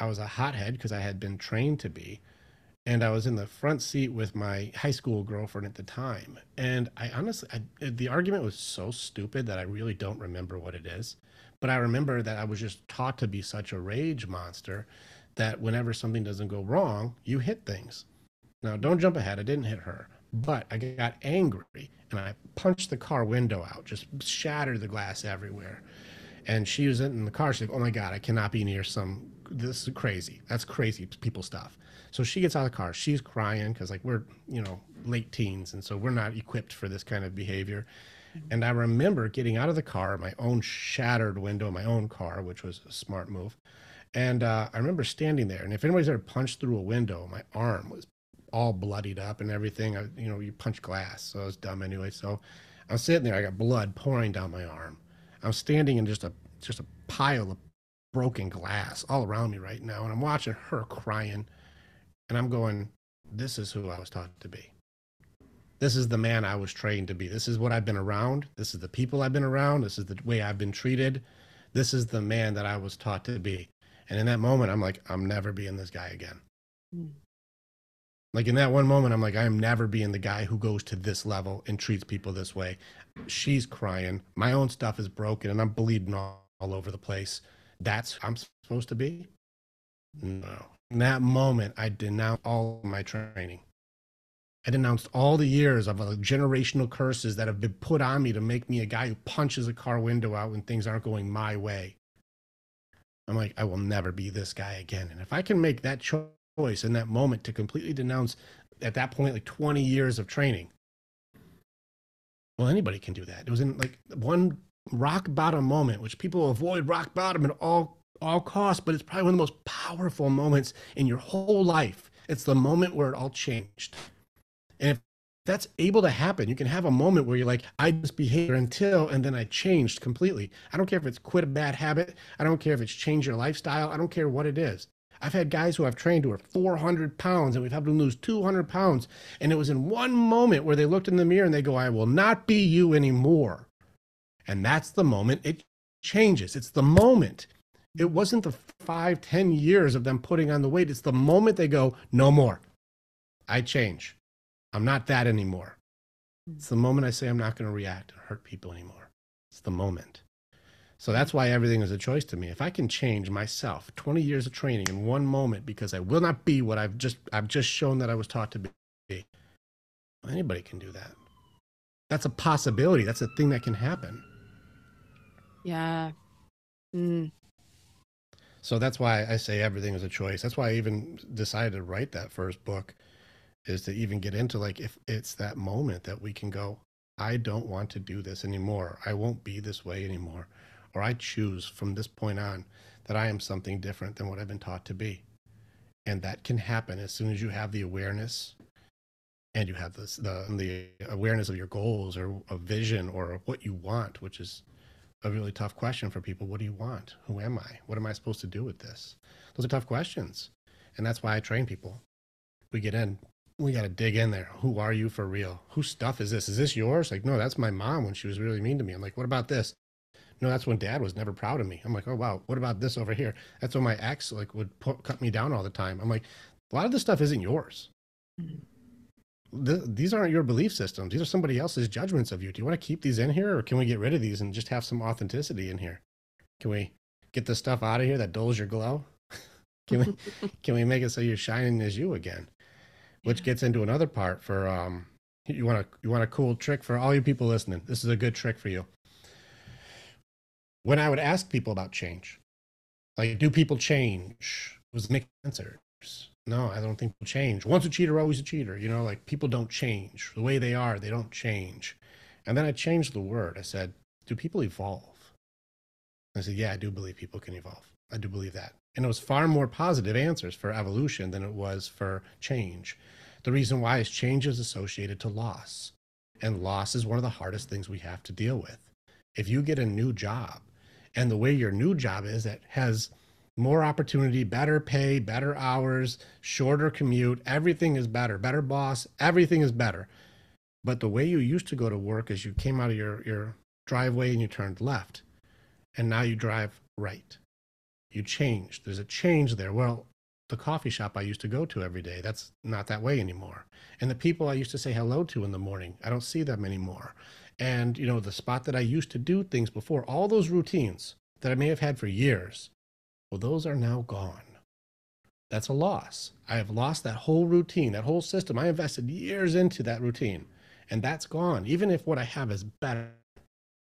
I was a hothead because I had been trained to be and I was in the front seat with my high school girlfriend at the time. And I honestly, I, the argument was so stupid that I really don't remember what it is. But I remember that I was just taught to be such a rage monster that whenever something doesn't go wrong, you hit things. Now, don't jump ahead. I didn't hit her, but I got angry and I punched the car window out, just shattered the glass everywhere. And she was in the car. She's like, "Oh my god, I cannot be near some. This is crazy. That's crazy people stuff." So she gets out of the car. She's crying because like we're you know late teens, and so we're not equipped for this kind of behavior. And I remember getting out of the car, my own shattered window, my own car, which was a smart move. And uh, I remember standing there, and if anybody's ever punched through a window, my arm was all bloodied up and everything. I, you know, you punch glass, so I was dumb anyway. So I'm sitting there, I got blood pouring down my arm. I'm standing in just a just a pile of broken glass all around me right now, and I'm watching her crying and I'm going, this is who I was taught to be. This is the man I was trained to be. This is what I've been around. This is the people I've been around. This is the way I've been treated. This is the man that I was taught to be. And in that moment, I'm like, I'm never being this guy again. Mm. Like in that one moment, I'm like, I am never being the guy who goes to this level and treats people this way. She's crying. My own stuff is broken and I'm bleeding all, all over the place. That's I'm supposed to be? No. In that moment, I denounced all my training. I denounced all the years of uh, generational curses that have been put on me to make me a guy who punches a car window out when things aren't going my way. I'm like, I will never be this guy again. And if I can make that choice in that moment to completely denounce at that point like 20 years of training, well, anybody can do that. It was in like one rock bottom moment, which people avoid rock bottom at all all costs, but it's probably one of the most powerful moments in your whole life. It's the moment where it all changed. And if that's able to happen, you can have a moment where you're like, I just behaved until, and then I changed completely. I don't care if it's quit a bad habit. I don't care if it's changed your lifestyle. I don't care what it is. I've had guys who I've trained who are 400 pounds and we've helped them lose 200 pounds. And it was in one moment where they looked in the mirror and they go, I will not be you anymore. And that's the moment it changes. It's the moment it wasn't the five, ten years of them putting on the weight. It's the moment they go, no more. I change. I'm not that anymore. Hmm. It's the moment I say I'm not going to react and hurt people anymore. It's the moment. So that's why everything is a choice to me. If I can change myself, 20 years of training in one moment because I will not be what I've just I've just shown that I was taught to be. Anybody can do that. That's a possibility. That's a thing that can happen. Yeah. Mm. So that's why I say everything is a choice. That's why I even decided to write that first book is to even get into like if it's that moment that we can go, I don't want to do this anymore. I won't be this way anymore. or I choose from this point on that I am something different than what I've been taught to be. And that can happen as soon as you have the awareness and you have this the the awareness of your goals or a vision or what you want, which is a really tough question for people. What do you want? Who am I? What am I supposed to do with this? Those are tough questions. And that's why I train people. We get in, we got to dig in there. Who are you for real? Whose stuff is this? Is this yours? Like, no, that's my mom when she was really mean to me. I'm like, what about this? No, that's when dad was never proud of me. I'm like, oh, wow. What about this over here? That's when my ex like would put, cut me down all the time. I'm like, a lot of this stuff isn't yours. Mm-hmm these aren't your belief systems. These are somebody else's judgments of you. Do you want to keep these in here or can we get rid of these and just have some authenticity in here? Can we get the stuff out of here that dulls your glow? [laughs] can we [laughs] can we make it so you're shining as you again? Which gets into another part for um you want a you want a cool trick for all you people listening. This is a good trick for you. When I would ask people about change, like do people change? Was the answers no, I don't think people change. Once a cheater, always a cheater. You know, like people don't change. The way they are, they don't change. And then I changed the word. I said, do people evolve? I said, yeah, I do believe people can evolve. I do believe that. And it was far more positive answers for evolution than it was for change. The reason why is change is associated to loss. And loss is one of the hardest things we have to deal with. If you get a new job and the way your new job is, that has more opportunity, better pay, better hours, shorter commute. Everything is better, better boss. Everything is better. But the way you used to go to work is you came out of your, your driveway and you turned left, and now you drive right. You changed. There's a change there. Well, the coffee shop I used to go to every day, that's not that way anymore. And the people I used to say hello to in the morning, I don't see them anymore. And, you know, the spot that I used to do things before, all those routines that I may have had for years, well, those are now gone. That's a loss. I have lost that whole routine, that whole system. I invested years into that routine, and that's gone. Even if what I have is better,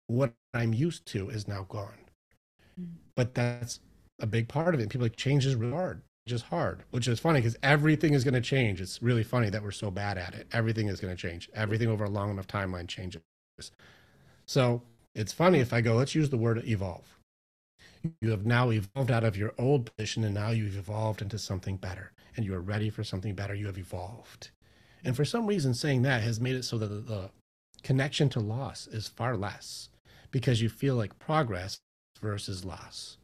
what I'm used to is now gone. Mm. But that's a big part of it. People like change is really hard, just hard, which is funny because everything is going to change. It's really funny that we're so bad at it. Everything is going to change. Everything over a long enough timeline changes. So it's funny if I go, let's use the word evolve you have now evolved out of your old position and now you've evolved into something better and you are ready for something better. You have evolved. And for some reason, saying that has made it so that the connection to loss is far less because you feel like progress versus loss.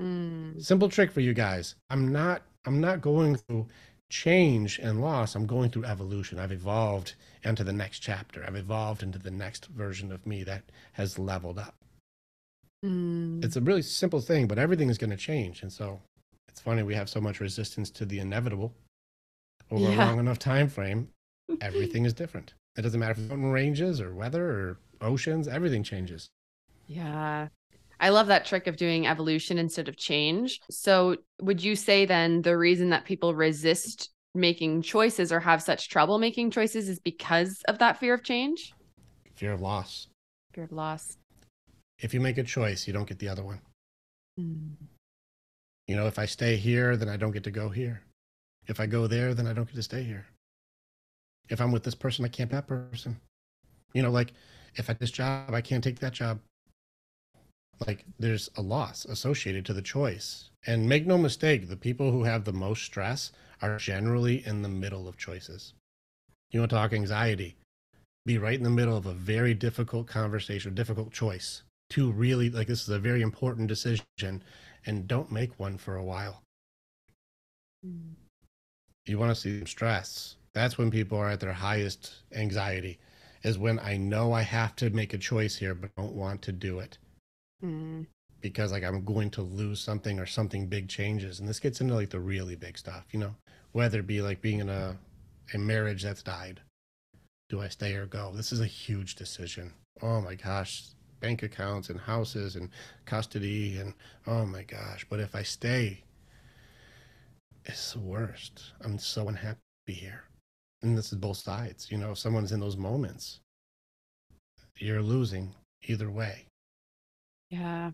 Mm. Simple trick for you guys. I'm not I'm not going through change and loss. I'm going through evolution. I've evolved into the next chapter. I've evolved into the next version of me that has leveled up. Mm. It's a really simple thing, but everything is going to change. And so it's funny we have so much resistance to the inevitable over yeah. a long enough time frame. [laughs] Everything is different. It doesn't matter if it's mountain ranges or weather or oceans, everything changes. Yeah. I love that trick of doing evolution instead of change. So, would you say then the reason that people resist making choices or have such trouble making choices is because of that fear of change? Fear of loss. Fear of loss if you make a choice, you don't get the other one. Mm. You know, if I stay here, then I don't get to go here. If I go there, then I don't get to stay here. If I'm with this person, I can't that person. You know, like if at this job, I can't take that job. Like there's a loss associated to the choice. And make no mistake, the people who have the most stress are generally in the middle of choices. You want to talk anxiety? Be right in the middle of a very difficult conversation, difficult choice to really like this is a very important decision and don't make one for a while. Mm. You want to see them stress. That's when people are at their highest anxiety, is when I know I have to make a choice here, but don't want to do it. Mm. Because like I'm going to lose something or something big changes. And this gets into like the really big stuff, you know, whether it be like being in a, a marriage that's died. Do I stay or go? This is a huge decision. Oh my gosh bank accounts and houses and custody and oh my gosh but if i stay it's the worst i'm so unhappy here and this is both sides you know if someone's in those moments you're losing either way yeah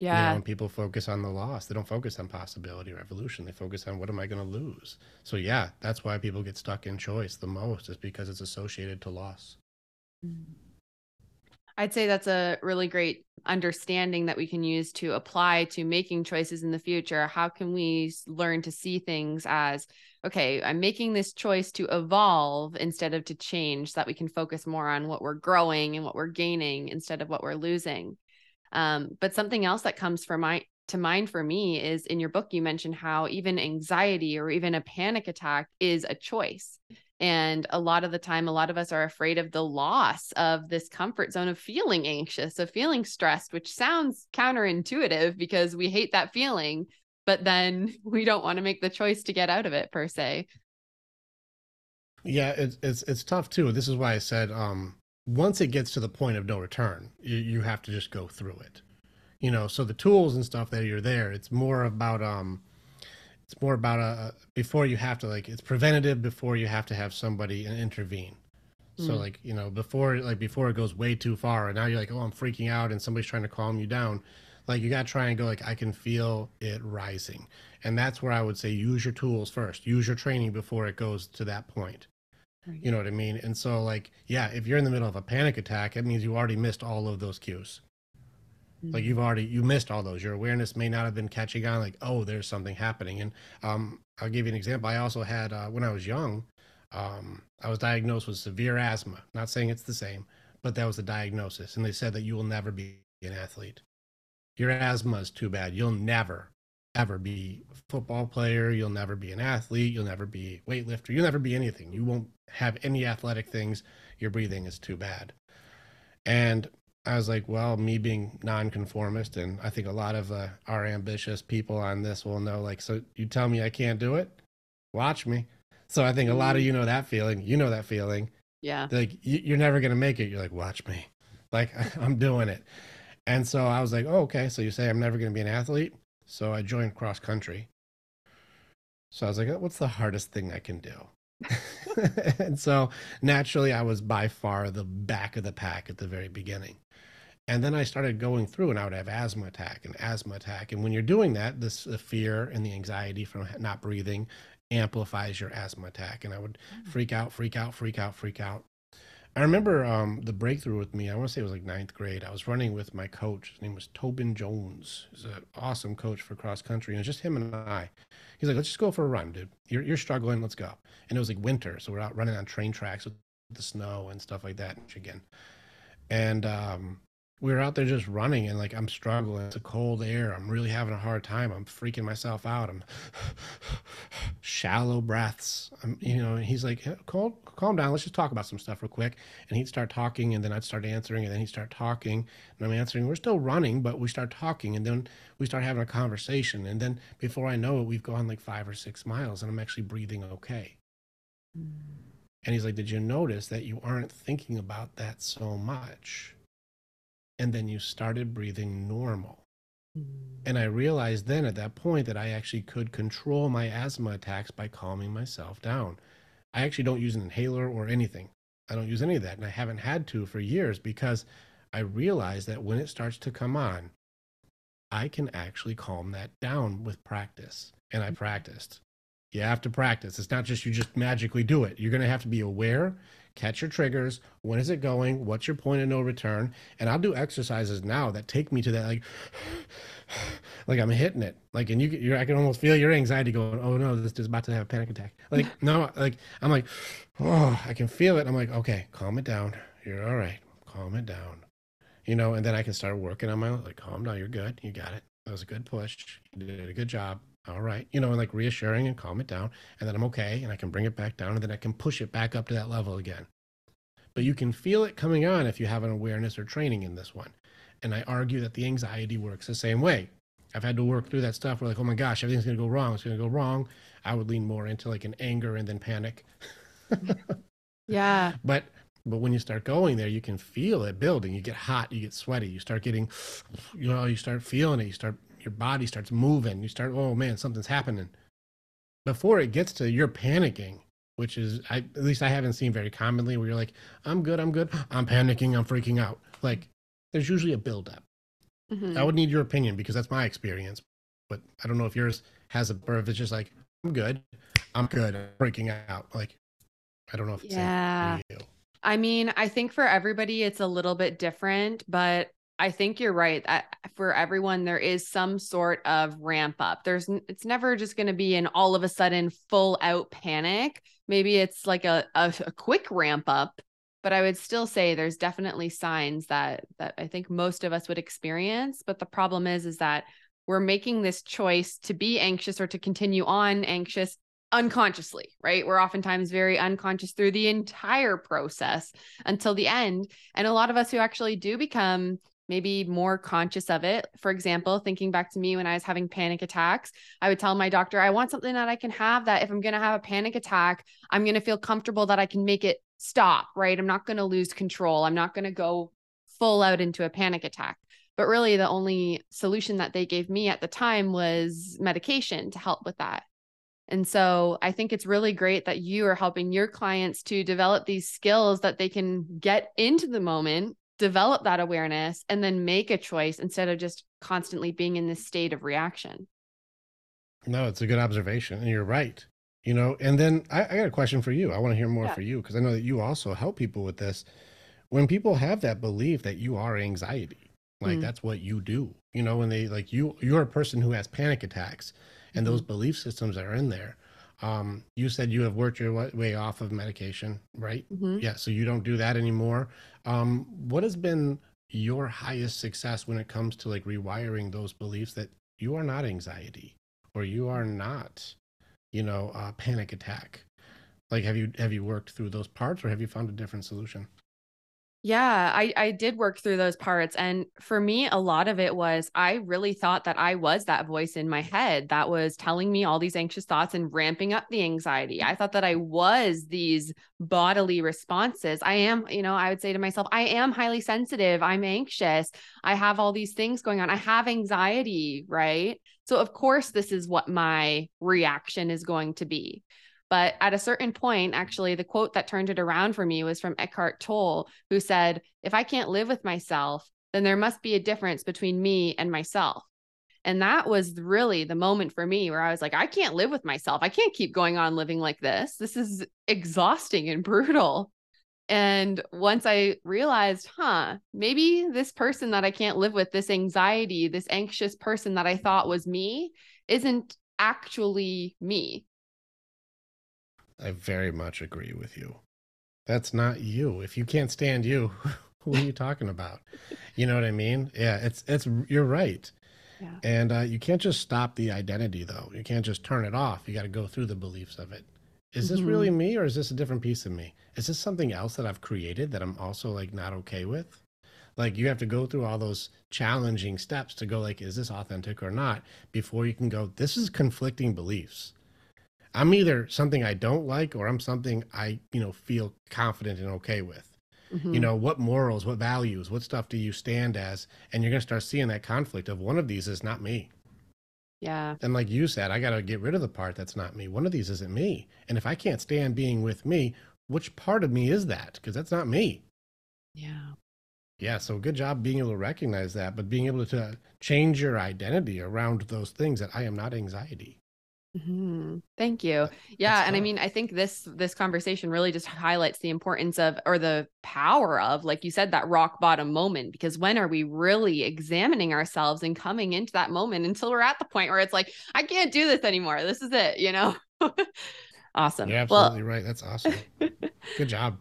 yeah. You know, when people focus on the loss, they don't focus on possibility or evolution. They focus on what am I going to lose? So, yeah, that's why people get stuck in choice the most, is because it's associated to loss. Mm. I'd say that's a really great understanding that we can use to apply to making choices in the future. How can we learn to see things as okay i'm making this choice to evolve instead of to change so that we can focus more on what we're growing and what we're gaining instead of what we're losing. Um, but something else that comes for my to mind for me is in your book you mentioned how even anxiety or even a panic attack is a choice and a lot of the time, a lot of us are afraid of the loss of this comfort zone of feeling anxious, of feeling stressed, which sounds counterintuitive because we hate that feeling, but then [laughs] we don't want to make the choice to get out of it per se. Yeah, it's it's it's tough too. This is why I said um once it gets to the point of no return, you, you have to just go through it. You know, so the tools and stuff that you're there, it's more about um it's more about a before you have to like it's preventative before you have to have somebody intervene. So mm. like you know before like before it goes way too far and now you're like oh i'm freaking out and somebody's trying to calm you down like you got to try and go like i can feel it rising. And that's where i would say use your tools first. Use your training before it goes to that point. Right. you know what i mean? And so like yeah if you're in the middle of a panic attack it means you already missed all of those cues Mm-hmm. Like you've already you missed all those. Your awareness may not have been catching on. Like oh, there's something happening. And um, I'll give you an example. I also had uh, when I was young, um, I was diagnosed with severe asthma. Not saying it's the same, but that was the diagnosis. And they said that you will never be an athlete. Your asthma is too bad. You'll never ever be a football player. You'll never be an athlete. You'll never be weightlifter. You'll never be anything. You won't have any athletic things. Your breathing is too bad. And I was like, well, me being nonconformist, and I think a lot of uh, our ambitious people on this will know, like, so you tell me I can't do it, watch me. So I think a lot of you know that feeling. You know that feeling. Yeah. Like you're never gonna make it. You're like, watch me, like [laughs] I'm doing it. And so I was like, oh, okay. So you say I'm never gonna be an athlete. So I joined cross country. So I was like, what's the hardest thing I can do? [laughs] and so naturally, I was by far the back of the pack at the very beginning. And then I started going through and I would have asthma attack and asthma attack. And when you're doing that, this the fear and the anxiety from not breathing amplifies your asthma attack. And I would mm. freak out, freak out, freak out, freak out. I remember um, the breakthrough with me. I want to say it was like ninth grade. I was running with my coach. His name was Tobin Jones. He's an awesome coach for cross country. And it was just him and I. He's like, let's just go for a run, dude. You're, you're struggling. Let's go. And it was like winter. So we're out running on train tracks with the snow and stuff like that in Michigan. And um, we were out there just running and like I'm struggling. It's a cold air. I'm really having a hard time. I'm freaking myself out. I'm [sighs] shallow breaths. I'm, you know, and he's like, calm, calm down. Let's just talk about some stuff real quick. And he'd start talking and then I'd start answering and then he'd start talking and I'm answering. We're still running, but we start talking and then we start having a conversation. And then before I know it, we've gone like five or six miles and I'm actually breathing okay. Mm. And he's like, did you notice that you aren't thinking about that so much? And then you started breathing normal. Mm. And I realized then at that point that I actually could control my asthma attacks by calming myself down. I actually don't use an inhaler or anything. I don't use any of that. And I haven't had to for years because I realized that when it starts to come on, I can actually calm that down with practice. And I mm. practiced. You have to practice. It's not just you just magically do it. You're going to have to be aware catch your triggers. When is it going? What's your point of no return? And I'll do exercises now that take me to that, like, [sighs] like I'm hitting it. Like, and you, you I can almost feel your anxiety going, oh no, this is about to have a panic attack. Like, [laughs] no, like, I'm like, oh, I can feel it. I'm like, okay, calm it down. You're all right. Calm it down. You know, and then I can start working on my, like, calm down. You're good. You got it. That was a good push. You did a good job all right, you know, and like reassuring and calm it down. And then I'm okay. And I can bring it back down and then I can push it back up to that level again. But you can feel it coming on if you have an awareness or training in this one. And I argue that the anxiety works the same way. I've had to work through that stuff where like, oh my gosh, everything's going to go wrong. It's going to go wrong. I would lean more into like an anger and then panic. [laughs] yeah. But but when you start going there, you can feel it building. You get hot, you get sweaty, you start getting, you know, you start feeling it. You start your body starts moving. You start, oh man, something's happening. Before it gets to you're panicking, which is I, at least I haven't seen very commonly where you're like, I'm good, I'm good, I'm panicking, I'm freaking out. Like there's usually a buildup. Mm-hmm. I would need your opinion because that's my experience. But I don't know if yours has a or if it's just like, I'm good, I'm good, I'm freaking out. Like I don't know if it's yeah. I mean, I think for everybody it's a little bit different, but I think you're right. I, for everyone, there is some sort of ramp up. There's, it's never just going to be an all of a sudden full out panic. Maybe it's like a, a, a quick ramp up, but I would still say there's definitely signs that that I think most of us would experience. But the problem is, is that we're making this choice to be anxious or to continue on anxious unconsciously, right? We're oftentimes very unconscious through the entire process until the end. And a lot of us who actually do become maybe more conscious of it. For example, thinking back to me when I was having panic attacks, I would tell my doctor, I want something that I can have that if I'm going to have a panic attack, I'm going to feel comfortable that I can make it stop, right? I'm not going to lose control. I'm not going to go full out into a panic attack. But really, the only solution that they gave me at the time was medication to help with that. And so I think it's really great that you are helping your clients to develop these skills that they can get into the moment, develop that awareness, and then make a choice instead of just constantly being in this state of reaction. No, it's a good observation. And you're right. You know, and then I, I got a question for you. I want to hear more Yeah. for you because I know that you also help people with this. When people have that belief that you are anxiety, like Mm, that's what you do, you know, when they like you, you're a person who has panic attacks and those mhm, belief systems are in there. Um, you said you have worked your way off of medication, right? mhm. Yeah, so you don't do that anymore. Um, what has been your highest success when it comes to like rewiring those beliefs that you are not anxiety or you are not, you know, a panic attack? Like, have you have you worked through those parts or have you found a different solution? Yeah, I I did work through those parts and for me a lot of it was I really thought that I was that voice in my head that was telling me all these anxious thoughts and ramping up the anxiety. I thought that I was these bodily responses. I am, you know, I would say to myself, I am highly sensitive, I'm anxious, I have all these things going on. I have anxiety, right? So of course this is what my reaction is going to be. But at a certain point, actually, the quote that turned it around for me was from Eckhart Tolle, who said, If I can't live with myself, then there must be a difference between me and myself. And that was really the moment for me where I was like, I can't live with myself. I can't keep going on living like this. This is exhausting and brutal. And once I realized, huh, maybe this person that I can't live with, this anxiety, this anxious person that I thought was me, isn't actually me. I very much agree with you. That's not you. If you can't stand you, [laughs] who are you talking about? You know what I mean? Yeah, it's it's you're right. Yeah. And uh, you can't just stop the identity, though. You can't just turn it off. You got to go through the beliefs of it. Is this hmm really me, or is this a different piece of me? Is this something else that I've created that I'm also like not okay with? Like you have to go through all those challenging steps to go like, is this authentic or not? Before you can go, this is conflicting beliefs. I'm either something I don't like, or I'm something I, you know, feel confident and okay with. You hmm know what morals what values what stuff do you stand as? And you're going to start seeing that conflict of one of these is not me. Yeah. and like you said i got to get rid of the part that's not me. One of these isn't me. And if i can't stand being with me which part of me is that? Because that's not me. Yeah. yeah so good job being able to recognize that but being able to change your identity around those things that i am not anxiety hmm Thank you. That- that's Yeah, and I mean, I think this this conversation really just highlights the importance of or the power of, like you said, that rock bottom moment. Because when are we really examining ourselves and coming into that moment until we're at the point where it's like, I can't do this anymore. This is it, you know? [laughs] Awesome. you're Well, absolutely right that's awesome [laughs] good job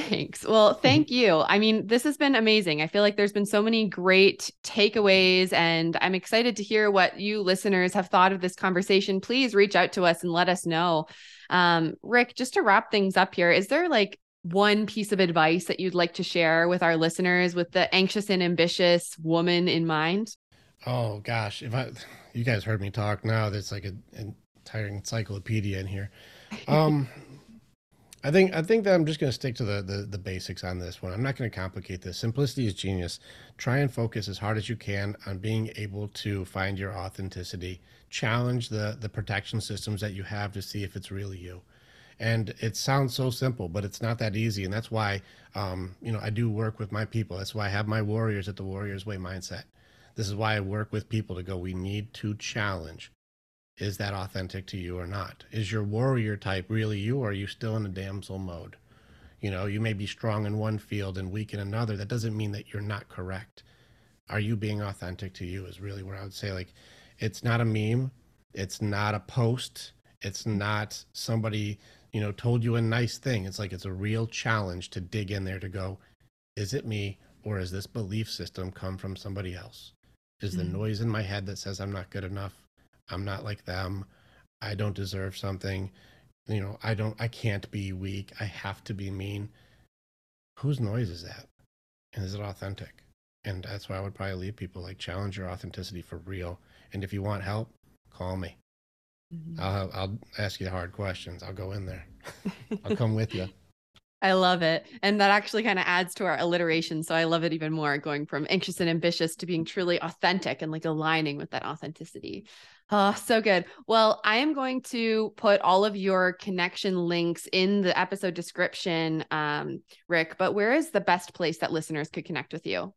Thanks. Well, thank you. I mean, this has been amazing. I feel like there's been so many great takeaways, and I'm excited to hear what you listeners have thought of this conversation. Please reach out to us and let us know. Um, Rick, just to wrap things up here, is there like one piece of advice that you'd like to share with our listeners with the anxious and ambitious woman in mind? oh gosh if i you guys heard me talk now there's like a, an entire encyclopedia in here [laughs] um I think I think that I'm just going to stick to the, the the basics on this one. I'm not going to complicate this. Simplicity is genius. Try and focus as hard as you can on being able to find your authenticity. Challenge the the protection systems that you have to see if it's really you. And it sounds so simple, but it's not that easy. And that's why, um, you know, I do work with my people. That's why I have my warriors at the Warriors Way mindset. This is why I work with people to go. We need to challenge is that authentic to you or not? Is your warrior type really you, or are you still in a damsel mode? You know, you may be strong in one field and weak in another. That doesn't mean that you're not correct. are you being authentic to you is really where I would say like it's not a meme, it's not a post, it's not somebody, you know, told you a nice thing. It's like it's a real challenge to dig in there to go, is it me or is this belief system come from somebody else? Is mm-hmm. the noise in my head that says I'm not good enough? I'm not like them. I don't deserve something. You know, I don't I can't be weak. I have to be mean. Whose noise is that? And is it authentic? And that's why I would probably leave people like challenge your authenticity for real. And if you want help, call me. Mm-hmm. I'll I'll ask you the hard questions. I'll go in there. [laughs] I'll come with you. I love it. And that actually kind of adds to our alliteration. So I love it even more going from anxious and ambitious to being truly authentic and like aligning with that authenticity. Oh, so good. Well, I am going to put all of your connection links in the episode description, um, Rick. But where is the best place that listeners could connect with you?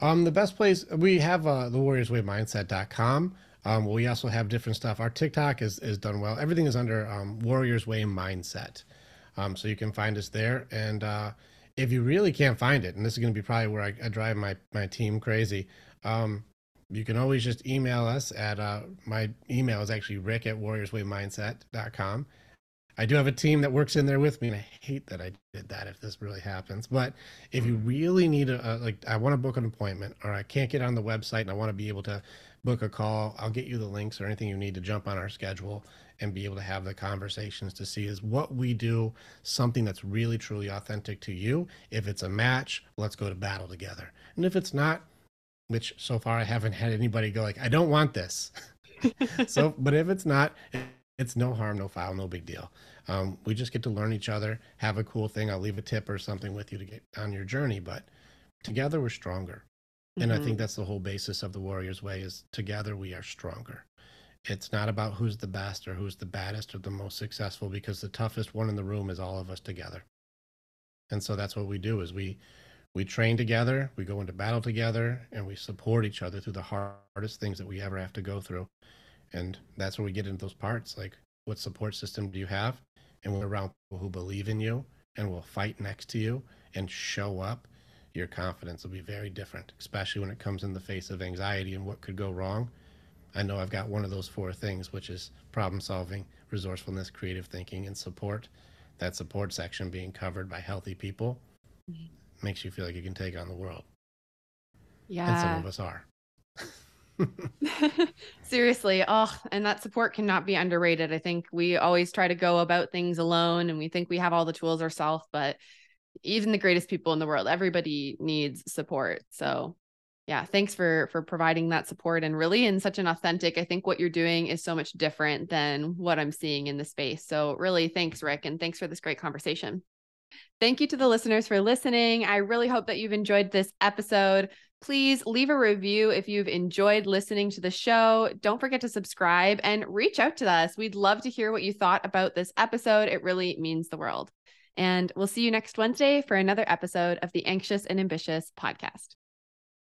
Um, the best place we have uh, the Warriors Way Mindset.com. Um, we also have different stuff. Our TikTok is is done well. Everything is under um, Warriors Way Mindset. Um, so you can find us there. And uh, if you really can't find it, and this is going to be probably where I, I drive my, my team crazy, um, you can always just email us at uh, my email is actually rick at warriorswaymindset.com. I do have a team that works in there with me, and I hate that I did that if this really happens. But if you really need a, a like, I want to book an appointment, or I can't get on the website and I want to be able to book a call, I'll get you the links or anything you need to jump on our schedule and be able to have the conversations to see is what we do something that's really truly authentic to you. If it's a match, let's go to battle together. And if it's not, which so far I haven't had anybody go like, I don't want this. [laughs] so, but if it's not, it's no harm, no foul, no big deal. Um, we just get to learn each other, have a cool thing. I'll leave a tip or something with you to get on your journey, but together we're stronger. And mm-hmm. I think that's the whole basis of the Warriors Way is together we are stronger. It's not about who's the best or who's the baddest or the most successful because the toughest one in the room is all of us together. And so that's what we do is we we train together, we go into battle together, and we support each other through the hardest things that we ever have to go through. And that's where we get into those parts like what support system do you have? And we're around people who believe in you and will fight next to you and show up. Your confidence will be very different, especially when it comes in the face of anxiety and what could go wrong I know I've got one of those four things, which is problem solving, resourcefulness, creative thinking, and support. That support section being covered by healthy people mm-hmm. Makes you feel like you can take on the world. Yeah. And some of us are. [laughs] [laughs] Seriously. Oh, and that support cannot be underrated. I think we always try to go about things alone and we think we have all the tools ourselves, but even the greatest people in the world, everybody needs support. So yeah thanks for for providing that support and really in such an authentic i think what you're doing is so much different than what i'm seeing in the space so really thanks rick and thanks for this great conversation thank you to the listeners for listening. I really hope that you've enjoyed this episode. Please leave a review if you've enjoyed listening to the show. Don't forget to subscribe and reach out to us. We'd love to hear what you thought about this episode. It really means the world. And we'll see you next wednesday for another episode of the anxious and ambitious podcast